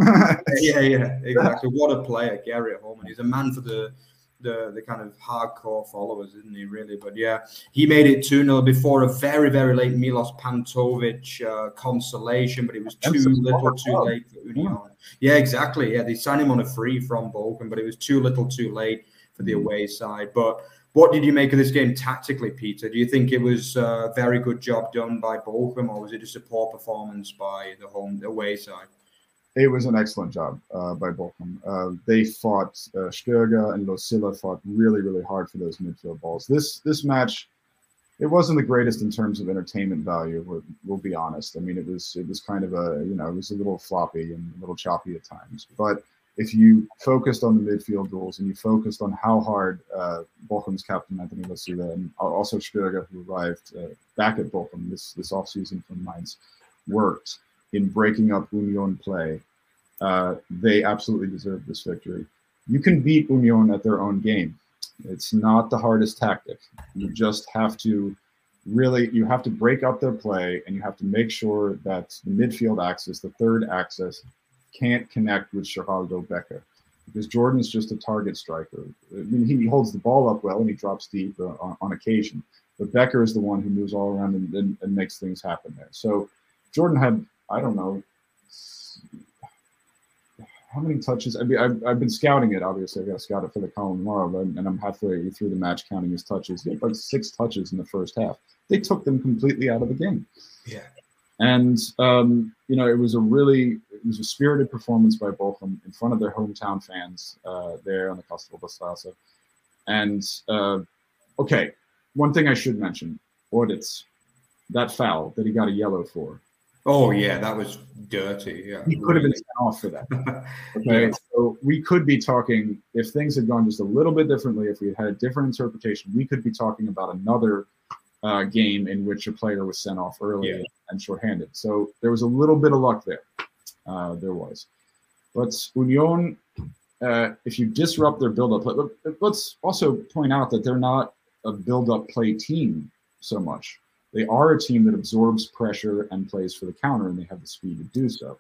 yeah, yeah, exactly. What a player, Gerrit Holtman. He's a man for the the the kind of hardcore followers, isn't he? Really, but yeah, he made it two 0 before a very very late Milos Pantovic uh, consolation, but it was too little, too late for Union. Yeah. yeah, exactly. Yeah, they signed him on a free from Bochum, but it was too little, too late for the mm. away side. But what did you make of this game tactically, Peter? Do you think it was a very good job done by Bochum, or was it just a poor performance by the home the away side? It was an excellent job uh, by Bochum. Uh, they fought uh, Stöger and Losilla fought really, really hard for those midfield balls. This this match, it wasn't the greatest in terms of entertainment value. We'll, we'll, be honest. I mean, it was it was kind of a you know it was a little floppy and a little choppy at times. But if you focused on the midfield goals and you focused on how hard uh, Bochum's captain Anthony Losilla and also Stöger, who arrived uh, back at Bochum this this offseason from Mainz, worked in breaking up Union play. Uh, they absolutely deserve this victory. You can beat Union at their own game. It's not the hardest tactic. You just have to really you have to break up their play and you have to make sure that the midfield axis, the third axis, can't connect with Sheraldo Becker. because Jordan is just a target striker. I mean, he holds the ball up well and he drops deep uh, on, on, occasion, but Becker is the one who moves all around and, and, and makes things happen there. So Jordan had, I don't know, how many touches? I mean, I've, I've been scouting it. Obviously, I got to scout it for the column tomorrow, but, and I'm halfway through the match counting his touches. He had like six touches in the first half. They took them completely out of the game. Yeah. And um, you know, it was a really it was a spirited performance by Bochum in front of their hometown fans uh, there on the Castroper Straße. And uh, okay, one thing I should mention: Ordets, that foul that he got a yellow for. Oh yeah, that was dirty. Yeah, he could have been sent off for that. <laughs> Okay, yeah. so we could be talking if things had gone just a little bit differently. If we had a different interpretation, we could be talking about another uh, game in which a player was sent off early yeah. and shorthanded. So there was a little bit of luck there. Uh, there was. But Union, uh, if you disrupt their build-up play, let's also point out that they're not a build-up play team so much. They are a team that absorbs pressure and plays for the counter, and they have the speed to do so.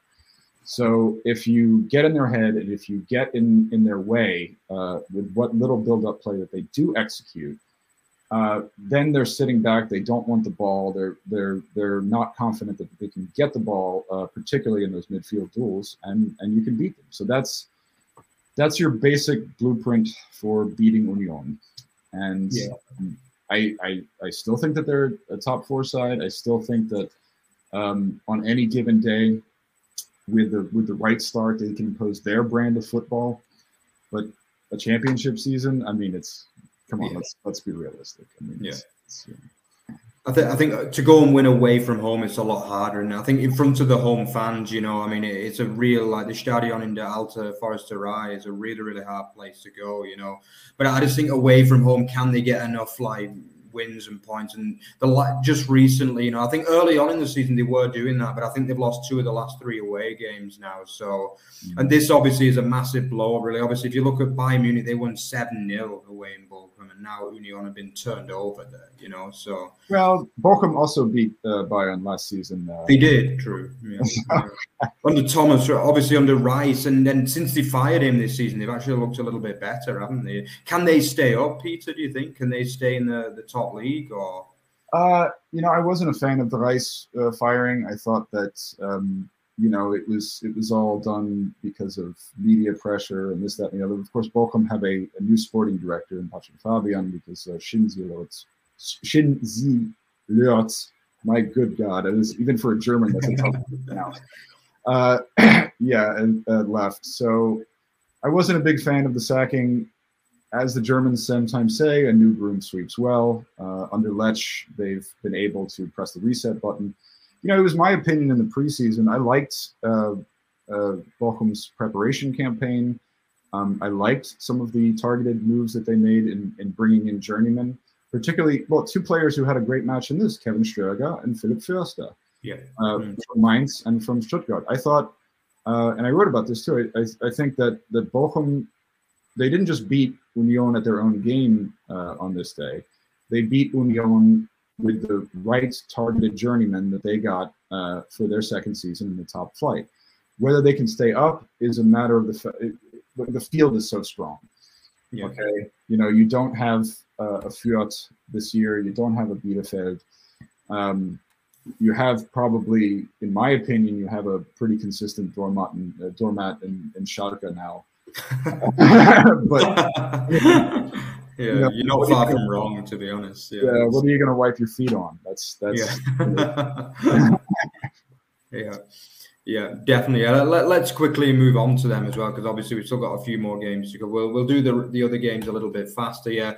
So if you get in their head and if you get in in their way uh, with what little build-up play that they do execute, uh, then they're sitting back. They don't want the ball. They're they're they're not confident that they can get the ball, uh, particularly in those midfield duels, and and you can beat them. So that's that's your basic blueprint for beating Union. And yeah. I, I I still think that they're a top four side. I still think that um, on any given day, with the with the right start, they can impose their brand of football. But a championship season, I mean, it's come on, yeah. let's let's be realistic. I mean, yeah. It's, it's, I think I think to go and win away from home it's a lot harder, and I think in front of the home fans, you know, I mean, it, it's a real like the Stadion in the Alten Försterei is a really really hard place to go, you know. But I just think away from home, can they get enough like wins and points. And the like just recently, you know, I think early on in the season they were doing that, but I think they've lost two of the last three away games now. So, mm-hmm. and this obviously is a massive blow. Really, obviously, if you look at Bayern Munich, they won seven 0 away in Bochum, and now Union have been turned over there. You know, so well, Bochum also beat uh, Bayern last season. Uh, they did, true. Yeah. <laughs> under Thomas, obviously under Reis, and then since they fired him this season, they've actually looked a little bit better, haven't they? Can they stay up, Peter? Do you think? Can they stay in the the top? league or? Uh, you know, I wasn't a fan of the Reis uh, firing. I thought that um, you know it was it was all done because of media pressure and this, that, and the other. Of course, Bochum have a, a new sporting director in Patrick Fabian because uh, Schindzielorz, Shinzi Lotz, my good God, it is even for a German that's a tough now. Uh, <clears throat> yeah, and uh, left. So I wasn't a big fan of the sacking as the Germans sometimes say, a new broom sweeps well. Uh, under Letsch, they've been able to press the reset button. You know, it was my opinion in the preseason. I liked uh, uh, Bochum's preparation campaign. Um, I liked some of the targeted moves that they made in, in bringing in journeymen, particularly, well, two players who had a great match in this, Kevin Stöger and Philipp Förster. Yeah. mm-hmm. From Mainz and from Stuttgart. I thought, uh, and I wrote about this too, I, I, I think that, that Bochum they didn't just beat Union at their own game uh, on this day. They beat Union with the right targeted journeyman that they got uh, for their second season in the top flight. Whether they can stay up is a matter of the the field is so strong. Yeah. Okay, you know you don't have uh, a Fürth this year. You don't have a Bielefeld. Um, you have probably, in my opinion, you have a pretty consistent doormat and uh, doormat in, in Schalke now. <laughs> <laughs> but <laughs> yeah, you know, you're not far from wrong, to be honest. Yeah, yeah what are you going to wipe your feet on? That's that's. Yeah. <laughs> yeah. Yeah, definitely. Uh, let, us quickly move on to them as well, because obviously we've still got a few more games to go. We'll we'll do the the other games a little bit faster. Yeah,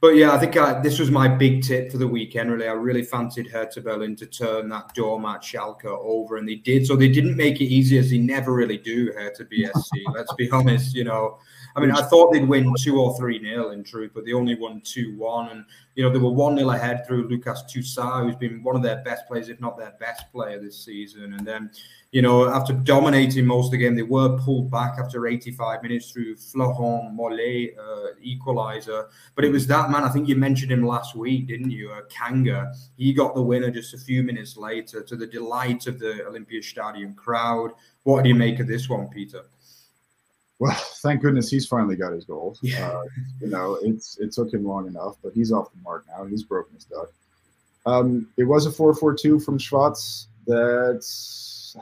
but yeah, I think I, this was my big tip for the weekend. Really, I really fancied Hertha Berlin to turn that doormat Schalke over, and they did. So they didn't make it easy, as they never really do. Hertha BSC. Let's be honest. You know, I mean, I thought they'd win two or three nil in truth, but they only won two one, and you know they were one nil ahead through Lucas Tousart, who's been one of their best players, if not their best player this season, and then you know, after dominating most of the game, they were pulled back after 85 minutes through Florent Mollet, uh, equaliser. But it was that man, I think you mentioned him last week, didn't you? Uh, Kanga. He got the winner just a few minutes later to the delight of the Olympia Stadium crowd. What do you make of this one, Peter? Well, <laughs> thank goodness he's finally got his goal. Yeah. Uh, you know, it's it took him long enough, but he's off the mark now. He's broken his duck. Um, it was a 4-4-2 from Schwarz that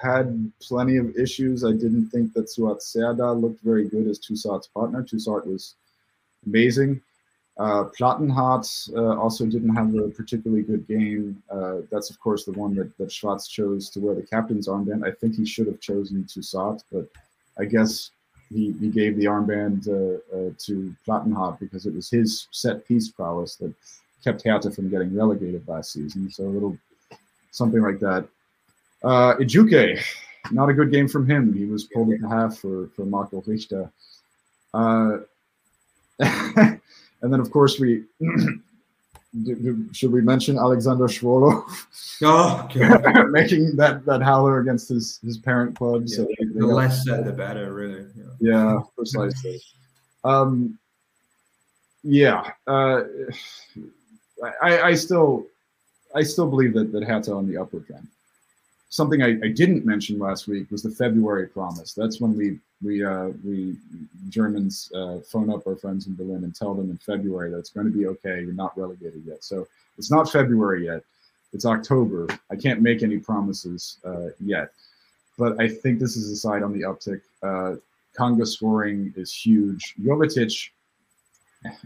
had plenty of issues. I didn't think that Suat Serdar looked very good as Tousart's partner. Tousart was amazing. Uh, Plattenhardt uh, also didn't have a particularly good game. Uh, that's, of course, the one that, that Schwarz chose to wear the captain's armband. I think he should have chosen Tousart, but I guess he, he gave the armband uh, uh, to Plattenhardt because it was his set piece prowess that kept Hertha from getting relegated last season. So a little something like that. Uh, Ejuke, not a good game from him. He was pulled at the half for, for Marco Richter. Uh, <laughs> and then, of course, we <clears throat> do, do, should we mention Alexander Schwolow oh, <laughs> making that, that howler against his, his parent club. Yeah. So they, they the less said, the better, really. Yeah. precisely. Um, yeah, uh, I, I still, I still believe that that hats are on the upward trend. Something I, I didn't mention last week was the February promise. That's when we we uh, we Germans uh, phone up our friends in Berlin and tell them in February that it's going to be okay. You're not relegated yet. So it's not February yet. It's October. I can't make any promises uh, yet, but I think this is a side on the uptick. Uh, Kanga scoring is huge. Jovetic,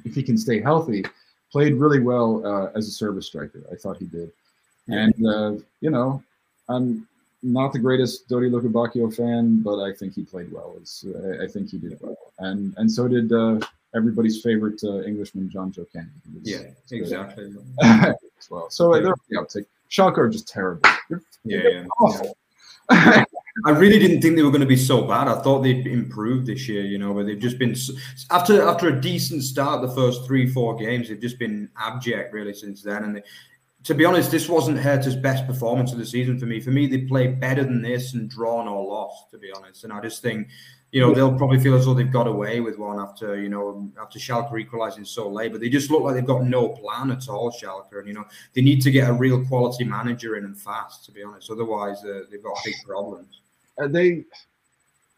if he can stay healthy, played really well uh, as a service striker. I thought he did. And, uh, you know, I'm not the greatest Dodi Lukebakio fan, but I think he played well. It's, uh, I think he did well. And and so did uh, everybody's favorite uh, Englishman, Jonjoe Kenny. Yeah, exactly. <laughs> as well. So uh, they're the uptick. Schalke are just terrible. They're Yeah, yeah. yeah. awful. I really didn't think they were going to be so bad. I thought they'd improved this year, you know, but they've just been after after a decent start the first three four games. They've just been abject really since then. And they, to be honest, this wasn't Hertha's best performance of the season for me. For me, they played better than this and drawn or lost. To be honest, and I just think. You know they'll probably feel as though they've got away with one after you know after Schalke equalising so late, but they just look like they've got no plan at all, Schalke. And you know they need to get a real quality manager in and fast. To be honest, otherwise uh, they've got big problems. uh, they,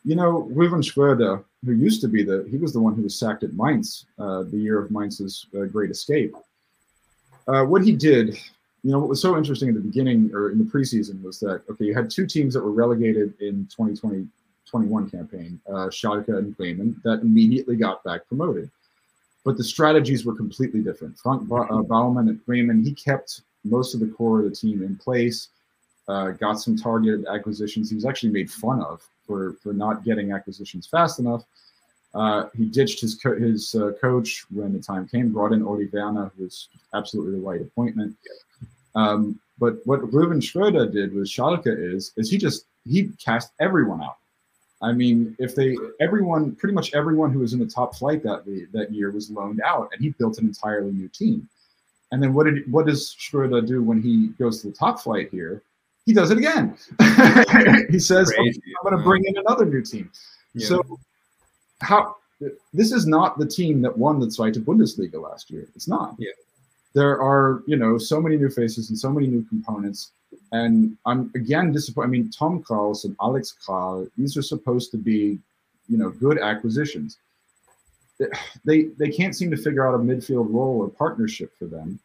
you know, Rouven Schröder, who used to be the, he was the one who was sacked at Mainz uh, the year of Mainz's uh, great escape. Uh, what he did, you know, what was so interesting in the beginning or in the preseason was that, okay, you had two teams that were relegated in 2020 21 campaign, uh, Schalke and Bremen, that immediately got back promoted. But the strategies were completely different. Frank ba- uh, Baumann at Bremen, he kept most of the core of the team in place uh, got some targeted acquisitions. He was actually made fun of for for not getting acquisitions fast enough. Uh, he ditched his co- his uh, coach when the time came. Brought in Ole Werner, who was absolutely the right appointment. Um, but what Rouven Schröder did with Schalke is is he just he cast everyone out. I mean, if they everyone pretty much everyone who was in the top flight that that year was loaned out, and he built an entirely new team. And then what did what does Schröder do when he goes to the top flight here? He does it again. <laughs> he says, "Okay, "I'm going to bring in another new team." Yeah. So, how this is not the team that won the Zweite Bundesliga last year. It's not. Yeah. There are you know so many new faces and so many new components, and I'm again disappointed. I mean, Tom Kraus and Alex Kral, these are supposed to be, you know, good acquisitions. They they can't seem to figure out a midfield role or partnership for them.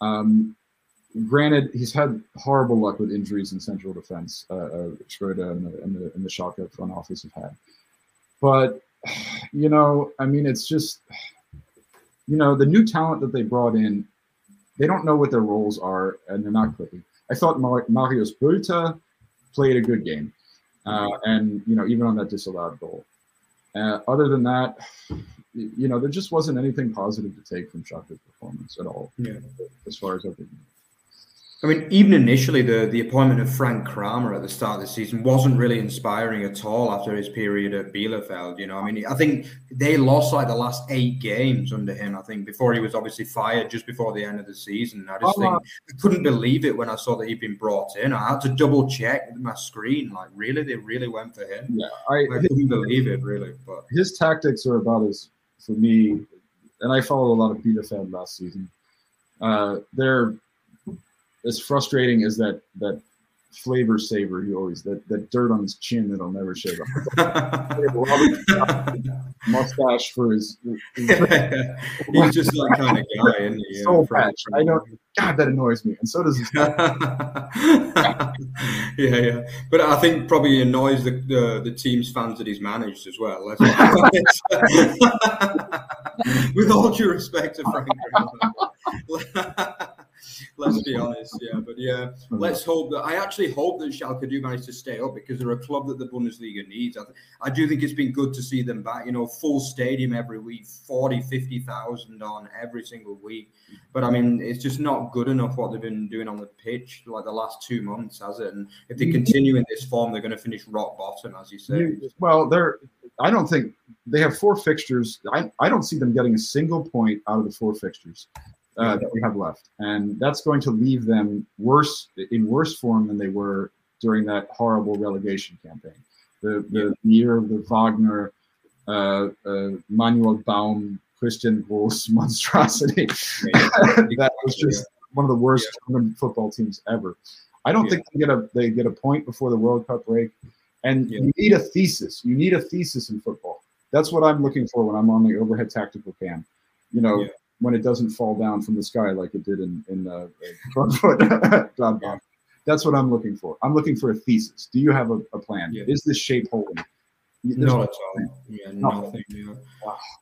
Um, granted, he's had horrible luck with injuries in central defense. Uh, uh, Schroeder and the, and the and the Schalke front office have had, but you know, I mean, it's just you know the new talent that they brought in, they don't know what their roles are, and they're not clicking. I thought Marius Bülter played a good game, uh, and you know, even on that disallowed goal. Uh, other than that, you know, there just wasn't anything positive to take from Schalke's performance at all, Yeah. as far as I think. I mean, even initially, the, the appointment of Frank Kramer at the start of the season wasn't really inspiring at all after his period at Bielefeld. You know, I mean, I think they lost like the last eight games under him. I think before he was obviously fired just before the end of the season. I just Oh, think I couldn't believe it when I saw that he'd been brought in. I had to double check my screen. Like, really, they really went for him. Yeah, I, I couldn't believe it, really. But his tactics are about as for me, and I followed a lot of Bielefeld last season. Uh, they're as frustrating as that that flavor saver. He always that that dirt on his chin that'll never shave off. <laughs> Mustache for his. his <laughs> He's just that kind of guy, isn't he? Soul patch. I know. God, that annoys me, and so does his. <laughs> yeah, yeah, but I think probably annoys the, the, the team's fans that he's managed as well. With all due respect to Frank <laughs> let's be honest. Yeah, but yeah, let's hope that I actually hope that Schalke do manage to stay up because they're a club that the Bundesliga needs. I, th- I do think it's been good to see them back. You know, full stadium every week, 40, 50,000 on every single week. But I mean, it's just not good enough what they've been doing on the pitch like the last two months, has it? And if they continue in this form, they're going to finish rock bottom, as you say. Well, they're. I don't think they have four fixtures. I, I don't see them getting a single point out of the four fixtures uh, that we have left, and that's going to leave them worse in worse form than they were during that horrible relegation campaign. The the yeah. year of the Wagner, uh, uh, Manuel Baum, Christian Gross <laughs> monstrosity. <laughs> that was just one of the worst yeah. football teams ever. I don't yeah. think they get a they get a point before the World Cup break. And you need a thesis. You need a thesis in football. That's what I'm looking for when I'm on the overhead tactical cam. You know, when it doesn't fall down from the sky like it did in in uh. <laughs> That's what I'm looking for. I'm looking for a thesis. Do you have a, a plan? Yeah. Is this shape holding? Not at all. Yeah, nothing. Yeah.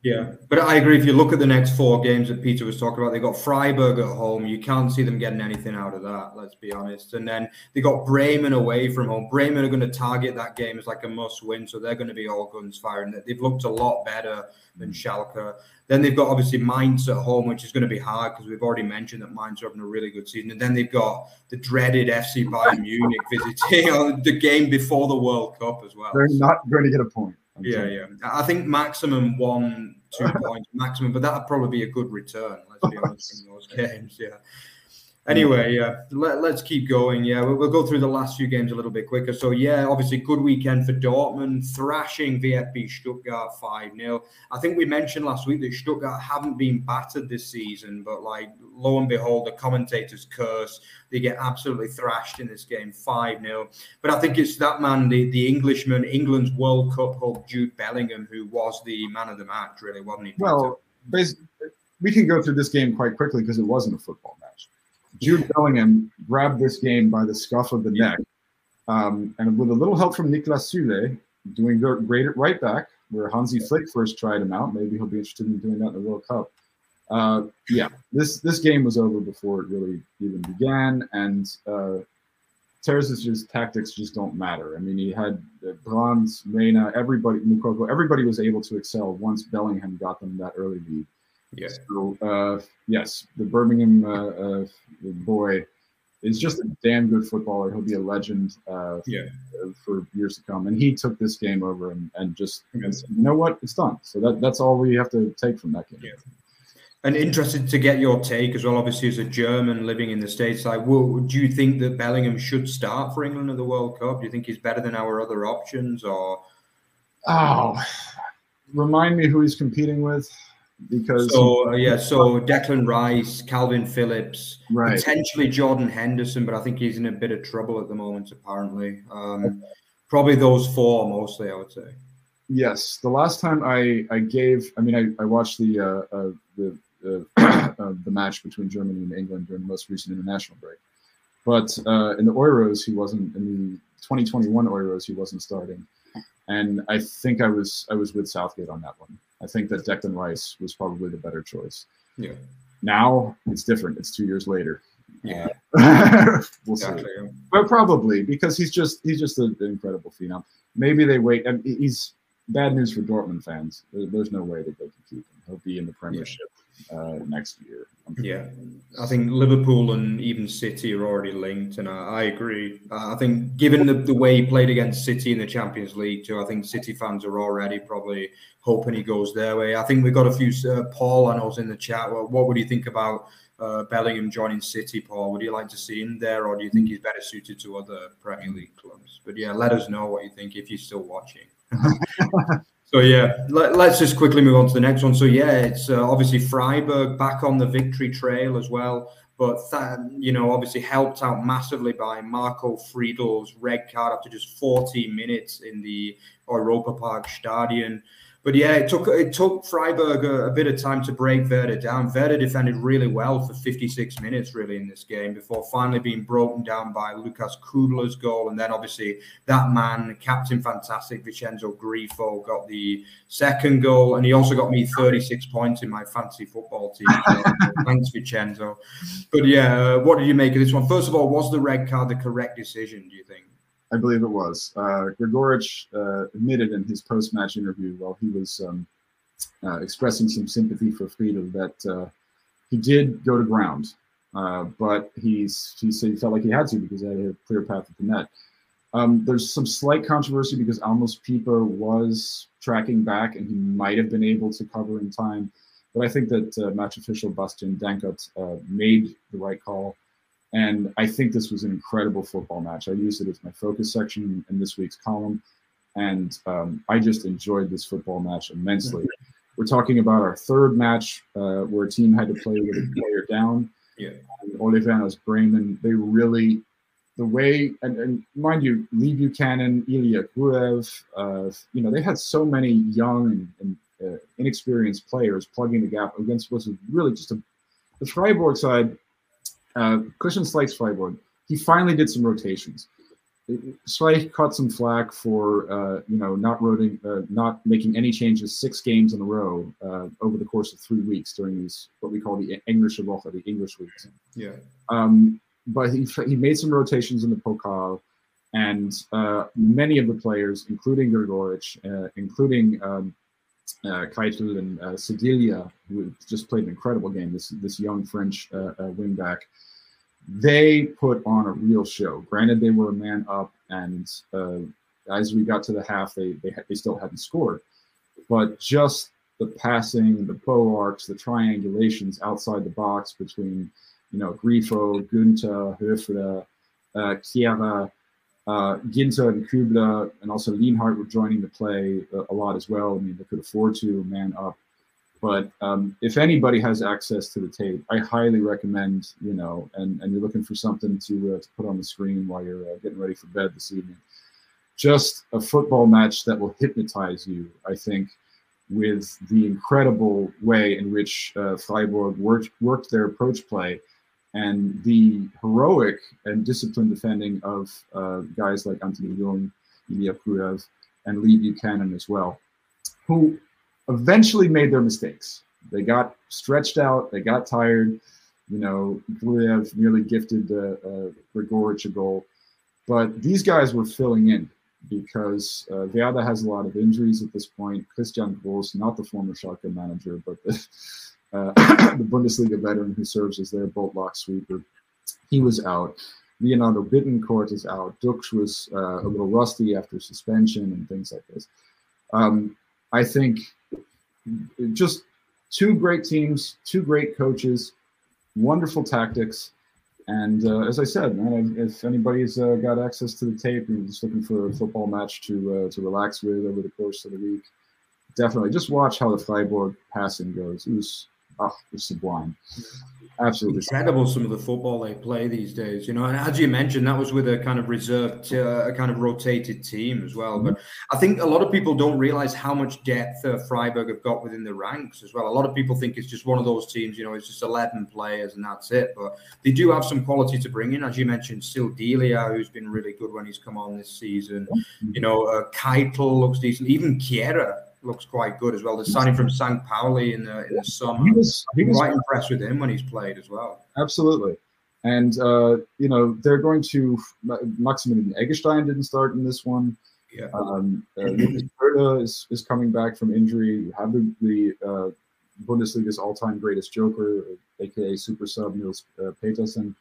yeah, but I agree. If you look at the next four games that Peter was talking about, they got Freiburg at home. You can't see them getting anything out of that. Let's be honest. And then they got Bremen away from home. Bremen are going to target that game as like a must-win, so they're going to be all guns firing. They've looked a lot better than Schalke. Then they've got obviously Mainz at home, which is going to be hard because we've already mentioned that Mainz are having a really good season. And then they've got the dreaded FC Bayern Munich <laughs> visiting on the game before the World Cup as well. They're not going to get a point. I'm yeah, yeah. I think maximum one, two <laughs> points maximum, but that'd probably be a good return. Let's be honest in those games. Yeah. Anyway, yeah, let, us keep going. Yeah, we'll, we'll, go through the last few games a little bit quicker. So, yeah, obviously, good weekend for Dortmund, thrashing VfB Stuttgart 5 0. I think we mentioned last week that Stuttgart haven't been battered this season, but like lo and behold, the commentators curse. They get absolutely thrashed in this game 5 0. But I think it's that man, the, the Englishman, England's World Cup hope, Jude Bellingham, who was the man of the match, really, wasn't he? Well, we can go through this game quite quickly because it wasn't a football match. Jude Bellingham grabbed this game by the scuff of the neck. Um, and with a little help from Niklas Süle, doing great at right back, where Hansi Flick first tried him out. Maybe he'll be interested in doing that in the World Cup. Uh, yeah, this this game was over before it really even began, and uh, Terzic's tactics just don't matter. I mean, he had uh, Brandt, Reyna, everybody, Moukoko, everybody was able to excel once Bellingham got them that early lead. Yeah. So, uh, yes, the Birmingham uh, uh, boy is just a damn good footballer. He'll be a legend uh, yeah. for years to come. And he took this game over and, and just, you know what, it's done. So that, that's all we have to take from that game. Yeah. And interested to get your take as well. Obviously, as a German living in the states, like, well, do you think that Bellingham should start for England at the World Cup? Do you think he's better than our other options, or? Oh, remind me who he's competing with because so uh, yeah, so Declan Rice, Kalvin Phillips, right. potentially Jordan Henderson, but I think he's in a bit of trouble at the moment. Apparently, um, probably those four mostly. I would say. Yes, the last time I I gave, I mean, I, I watched the uh, uh, the <coughs> uh, the match between Germany and England during the most recent international break, but uh, in the Euros he wasn't in the 2021 Euros he wasn't starting, and I think I was I was with Southgate on that one. I think that Declan Rice was probably the better choice. Yeah. Now it's different. It's two years later. Yeah. Uh, <laughs> we'll see. But probably because he's just he's just an incredible phenom. Maybe they wait. and he's bad news for Dortmund fans. There's no way that they can keep him. He'll be in the Premiership uh, next year. Yeah, I think Liverpool and even City are already linked, and I, I agree. I think given the, the way he played against City in the Champions League too, I think City fans are already probably hoping he goes their way. I think we got a few. Uh, Paul, I know, was in the chat. Well, what would you think about uh, Bellingham joining City? Paul, would you like to see him there, or do you think he's better suited to other Premier League clubs? But yeah, let us know what you think if you're still watching. <laughs> So yeah, let, us just quickly move on to the next one. So yeah, it's uh, obviously Freiburg back on the victory trail as well. But that, you know, obviously helped out massively by Marco Friedl's red card after just 14 minutes in the Europa Park Stadion. But yeah, it took it took Freiburg a, a, bit of time to break Werder down. Werder defended really well for 56 minutes, really, in this game before finally being broken down by Lukas Kübler's goal, and then obviously that man, Captain Fantastic Vincenzo Grifo, got the second goal, and he also got me 36 points in my fantasy football team. So, <laughs> thanks, Vincenzo. But yeah, uh, what did you make of this one? First of all, was the red card the correct decision? Do you think? I believe it was. Uh, Gregoritsch uh, admitted in his post-match interview while he was um, uh, expressing some sympathy for Friedl that uh, he did go to ground, uh, but he's he said he felt like he had to because he had a clear path at the net. Um, there's some slight controversy because Amos Pieper was tracking back and he might have been able to cover in time, but I think that uh, match official Bastian Dankert made the right call. And I think this was an incredible football match. I used it as my focus section in this week's column. And um, I just enjoyed this football match immensely. We're talking about our third match uh, where a team had to play with a player down. Yeah. Ole Werner's Bremen, they really, the way, and, and mind you, Lee Buchanan, Ilya Gruev, uh, you know, they had so many young and, and uh, inexperienced players plugging the gap against what was really just a, the Freiburg side uh, Christian Streich Freiburg, he finally did some rotations. Streich caught some flack for uh, you know not rotating, uh, not making any changes six games in a row uh, over the course of three weeks during these what we call the English Woche, the English weeks. Yeah. Um, but he he made some rotations in the Pokal, and uh, many of the players, including Gregoritsch, uh, including um, uh, and uh, Sildillia, who just played an incredible game. This this young French uh, uh, wingback, they put on a real show. Granted, they were a man up, and uh, as we got to the half, they they they still hadn't scored, but just the passing, the bow arcs, the triangulations outside the box between, you know, Grifo, Günther, Höfler, uh, Chiara, uh, and Kübler and also Lienhart were joining the play a, a, lot as well. I mean, they could afford to man up. But um, if anybody has access to the tape, I highly recommend, you know, and, and you're looking for something to, uh, to put on the screen while you're uh, getting ready for bed this evening. Just a football match that will hypnotize you, I think, with the incredible way in which uh, Freiburg worked, worked their approach play and the heroic and disciplined defending of uh, guys like Anthony Jung, Ilya Gruev, and Lee Buchanan as well, who eventually made their mistakes. They got stretched out, they got tired. You know, Gruev nearly gifted uh, uh, a goal. But these guys were filling in because uh, has a lot of injuries at this point. Christian Gross, not the former Schalke manager, but the uh, <coughs> the Bundesliga veteran who serves as their bolt lock sweeper. He was out. Leonardo Bittencourt is out. Dux was uh, a little rusty after suspension and things like this. Um, I think just two great teams, two great coaches, wonderful tactics. And uh, as I said, man, if anybody's uh, got access to the tape and just looking for a football match to uh, to relax with over the course of the week, definitely just watch how the Freiburg passing goes. It was oh, it's sublime. Absolutely incredible. Some of the football they play these days, you know, and as you mentioned, that was with a kind of reserved, uh, a kind of rotated team as well. Mm-hmm. But I think a lot of people don't realize how much depth uh, Freiburg have got within the ranks as well. A lot of people think it's just one of those teams, you know, it's just eleven players and that's it. But they do have some quality to bring in, as you mentioned, Sildillia, who's been really good when he's come on this season. Mm-hmm. You know, uh, Keitel looks decent. Even Kyereh looks quite good as well. The signing from St. Pauli in the in the summer. He was he was quite impressed with him when he's played as well. Absolutely. And uh, you know they're going to Maximilian Eggestein didn't start in this one. Yeah. Um, uh, is, is coming back from injury. You have the, the uh, Bundesliga's all-time greatest joker, aka super sub Nils uh, Petersen.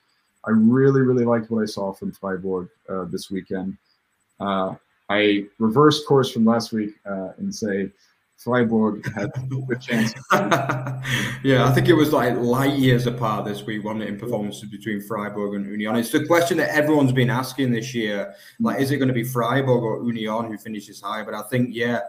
I really, really liked what I saw from Freiburg uh, this weekend. Uh, I reverse course from last week uh, and say Freiburg had <laughs> a chance. <laughs> yeah, I think it was like light years apart this week, wasn't it, in performances between Freiburg and Union? It's the question that everyone's been asking this year. Like, is it going to be Freiburg or Union who finishes high? But I think, yeah,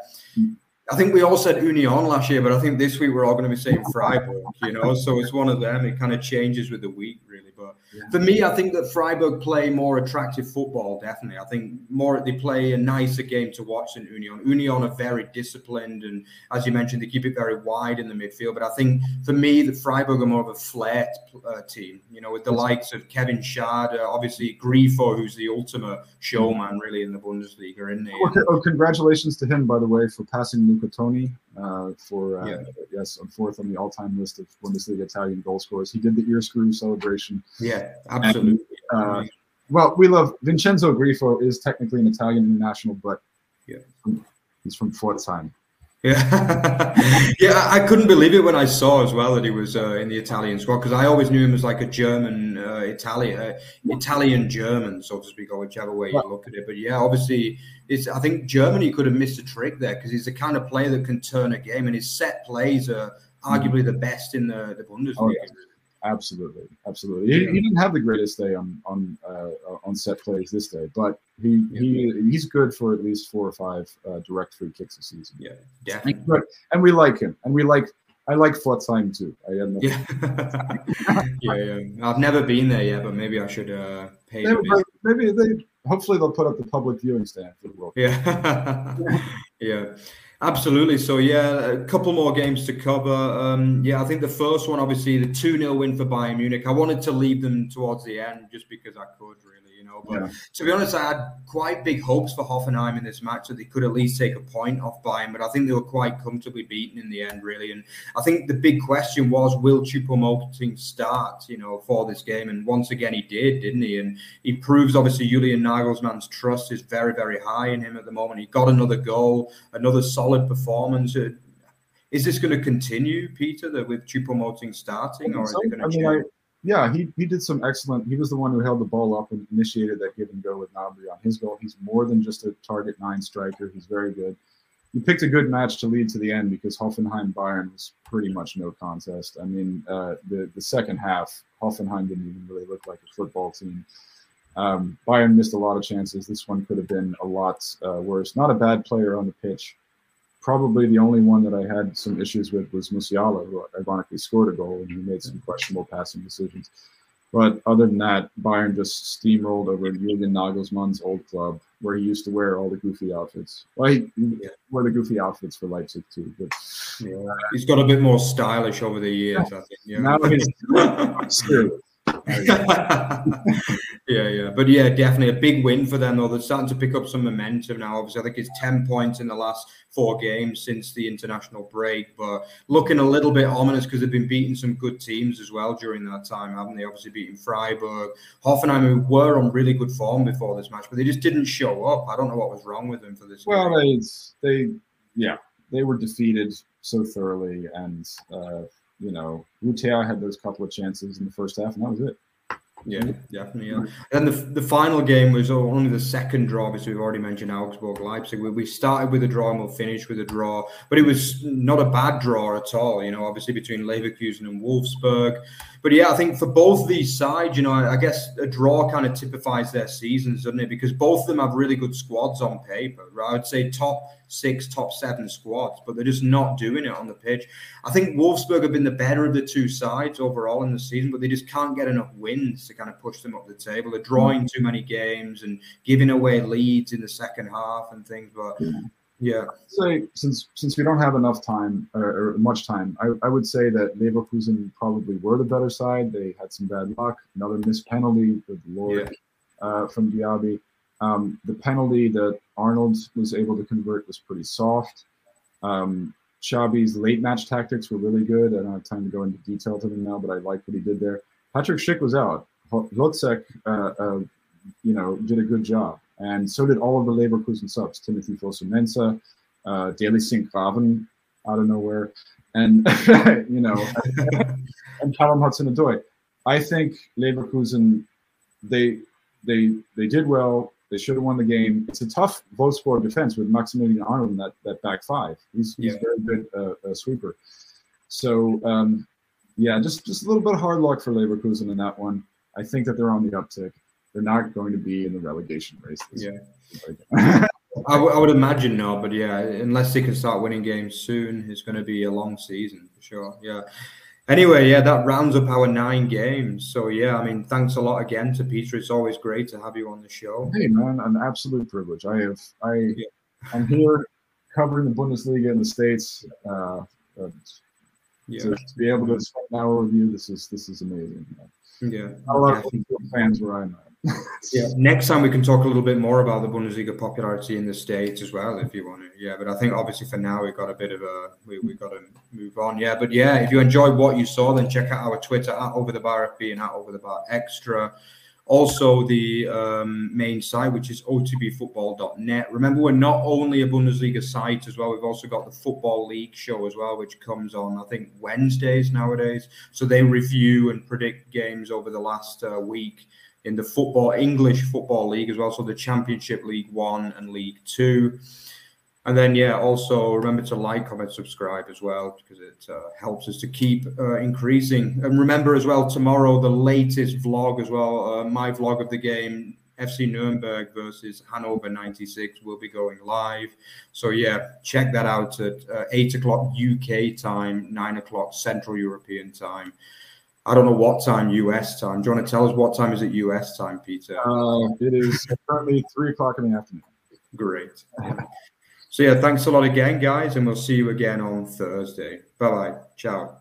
I think we all said Union last year, but I think this week we're all going to be saying Freiburg. You know, so it's one of them. It kind of changes with the week, really. But yeah. for me, I think that Freiburg play more attractive football. Definitely, I think more they play a nicer game to watch than Union. Union are very disciplined, and as you mentioned, they keep it very wide in the midfield. But I think for me, the Freiburg are more of a flair uh, team. You know, with the likes of Kevin Schade, obviously Grifo, who's the ultimate showman, really in the Bundesliga, in there. Oh, oh, congratulations to him, by the way, for passing Luca Toni uh, for uh, yeah. yes, on fourth on the all-time list of Bundesliga Italian goal scorers. He did the ear screw celebration. Yeah, absolutely. And, uh, well, we love Vincenzo Grifo is technically an Italian international, but yeah, he's from Pforzheim. Yeah, <laughs> yeah, I couldn't believe it when I saw as well that he was uh, in the Italian squad because I always knew him as like a German, uh, Italian, uh, Italian German, so to speak, or whichever way you look at it. But yeah, obviously, it's. I think Germany could have missed a trick there because he's the kind of player that can turn a game, and his set plays are arguably the best in the the Bundesliga. Oh, yeah. Absolutely, absolutely. He, he, didn't have the greatest day on on uh, on set plays this day, but he yeah. he he's good for at least four or five uh, direct free kicks a season. Yeah, definitely. And we like him, and we like I like Pforzheim too. I am yeah. <laughs> yeah, yeah. I've never been there yet, but maybe I should uh, pay. Maybe, maybe they. Hopefully, they'll put up the public viewing stand for the World. Yeah, <laughs> yeah. Absolutely. So yeah, a couple more games to cover. Um, yeah, I think the first one, obviously, the two 0 win for Bayern Munich. I wanted to leave them towards the end just because I could, really know. But yeah. to be honest, I had quite big hopes for Hoffenheim in this match that they could at least take a point off Bayern, but I think they were quite comfortably beaten in the end, really. And I think the big question was, will Choupo-Moting start, you know, for this game? And once again, he did, didn't he? And he proves, obviously, Julian Nagelsmann's trust is very, very high in him at the moment. He got another goal, another solid performance. Is this going to continue, Peter, that with Choupo-Moting starting, or is it going to change? Yeah, he, he did some excellent. He was the one who held the ball up and initiated that give and go with Gnabry on his goal. He's more than just a target nine striker. He's very good. He picked a good match to lead to the end because Hoffenheim Bayern was pretty much no contest. I mean, uh, the the second half, Hoffenheim didn't even really look like a football team. Um, Bayern missed a lot of chances. This one could have been a lot uh, worse. Not a bad player on the pitch probably the only one that I had some issues with was Musiala, who ironically scored a goal and he made some questionable passing decisions. But other than that, Bayern just steamrolled over Jurgen Nagelsmann's old club, where he used to wear all the goofy outfits. Well, he, he wore the goofy outfits for Leipzig too. But yeah. he's got a bit more stylish over the years. I think. Yeah. Now he's <laughs> serious. <laughs> yeah, yeah, but yeah, definitely a big win for them. Though they're starting to pick up some momentum now. Obviously, I think it's ten points in the last four games since the international break, but looking a little bit ominous because they've been beating some good teams as well during that time, haven't they? Obviously, beating Freiburg, Hoffenheim, who were on really good form before this match, but they just didn't show up. I don't know what was wrong with them for this. Well, they, they, yeah, they were defeated so thoroughly, and. Uh, you know, Rutter had those couple of chances in the first half, and that was it. Yeah, mm-hmm. definitely. Yeah. And the, the final game was only the second draw. Obviously, we've already mentioned Augsburg, Leipzig. We, we started with a draw and we'll finish with a draw, but it was not a bad draw at all. You know, obviously between Leverkusen and Wolfsburg. But yeah, I think for both these sides, you know, I, I guess a draw kind of typifies their seasons, doesn't it? Because both of them have really good squads on paper. Right? I'd say top six, top seven squads, but they're just not doing it on the pitch. I think Wolfsburg have been the better of the two sides overall in the season, but they just can't get enough wins to kind of push them up the table. They're drawing too many games and giving away leads in the second half and things. But yeah, So since since we don't have enough time or, or much time, I, I would say that Leverkusen probably were the better side. They had some bad luck. Another missed penalty with Lord yeah. uh, from Diaby. Um, the penalty that Arnold was able to convert was pretty soft. Um, Xabi's late match tactics were really good. I don't have time to go into detail to them now, but I like what he did there. Patrick Schick was out. Hložek, uh, uh, you know, did a good job, and so did all of the Leverkusen subs. Timothy Fosu-Mensah, uh, Daley Sinkgraven out of nowhere, and <laughs> you know, <laughs> and Callum Hudson-Odoi. I think Leverkusen, they they they did well. They should have won the game. It's a tough Wolfsburg defense with Maximilian Arnold in that, that back five. He's, he's yeah. very good uh, sweeper. So um, yeah, just just a little bit of hard luck for Leverkusen in that one. I think that they're on the uptick. They're not going to be in the relegation race. yeah. <laughs> I, w- I would imagine no, but yeah, unless they can start winning games soon, it's going to be a long season for sure. Yeah. Anyway, yeah, that rounds up our nine games. So yeah, I mean, thanks a lot again to Peter. It's always great to have you on the show. Hey man, an absolute privilege. I have I yeah. I'm here covering the Bundesliga in the states. Uh, yeah. to, to, be able to spend an hour with you, this is this is amazing. Yeah, a lot of fans where I'm at yeah, next time we can talk a little bit more about the Bundesliga popularity in the states as well, if you want to. Yeah, but I think obviously for now we've got a bit of a we we got to move on. Yeah, but yeah, if you enjoyed what you saw, then check out our Twitter at Over the Bar FB and at Over the Bar Extra. Also, the um, main site, which is otbfootball.net. Remember, we're not only a Bundesliga site as well, we've also got the Football League show as well, which comes on, I think, Wednesdays nowadays. So they review and predict games over the last uh, week in the football English football league as well. So the Championship League One and League Two. And then, yeah, also remember to like, comment, subscribe as well because it uh, helps us to keep uh, increasing. And remember as well, tomorrow, the latest vlog as well, uh, my vlog of the game, FC Nuremberg versus Hanover 96 will be going live. So, yeah, check that out at uh, 8 o'clock UK time, 9 o'clock Central European time. I don't know what time US time. Do you want to tell us what time is it US time, Peter? Uh, it is currently three o'clock in the afternoon. Great. So yeah, thanks a lot again, guys, and we'll see you again on Thursday. Bye bye. Ciao.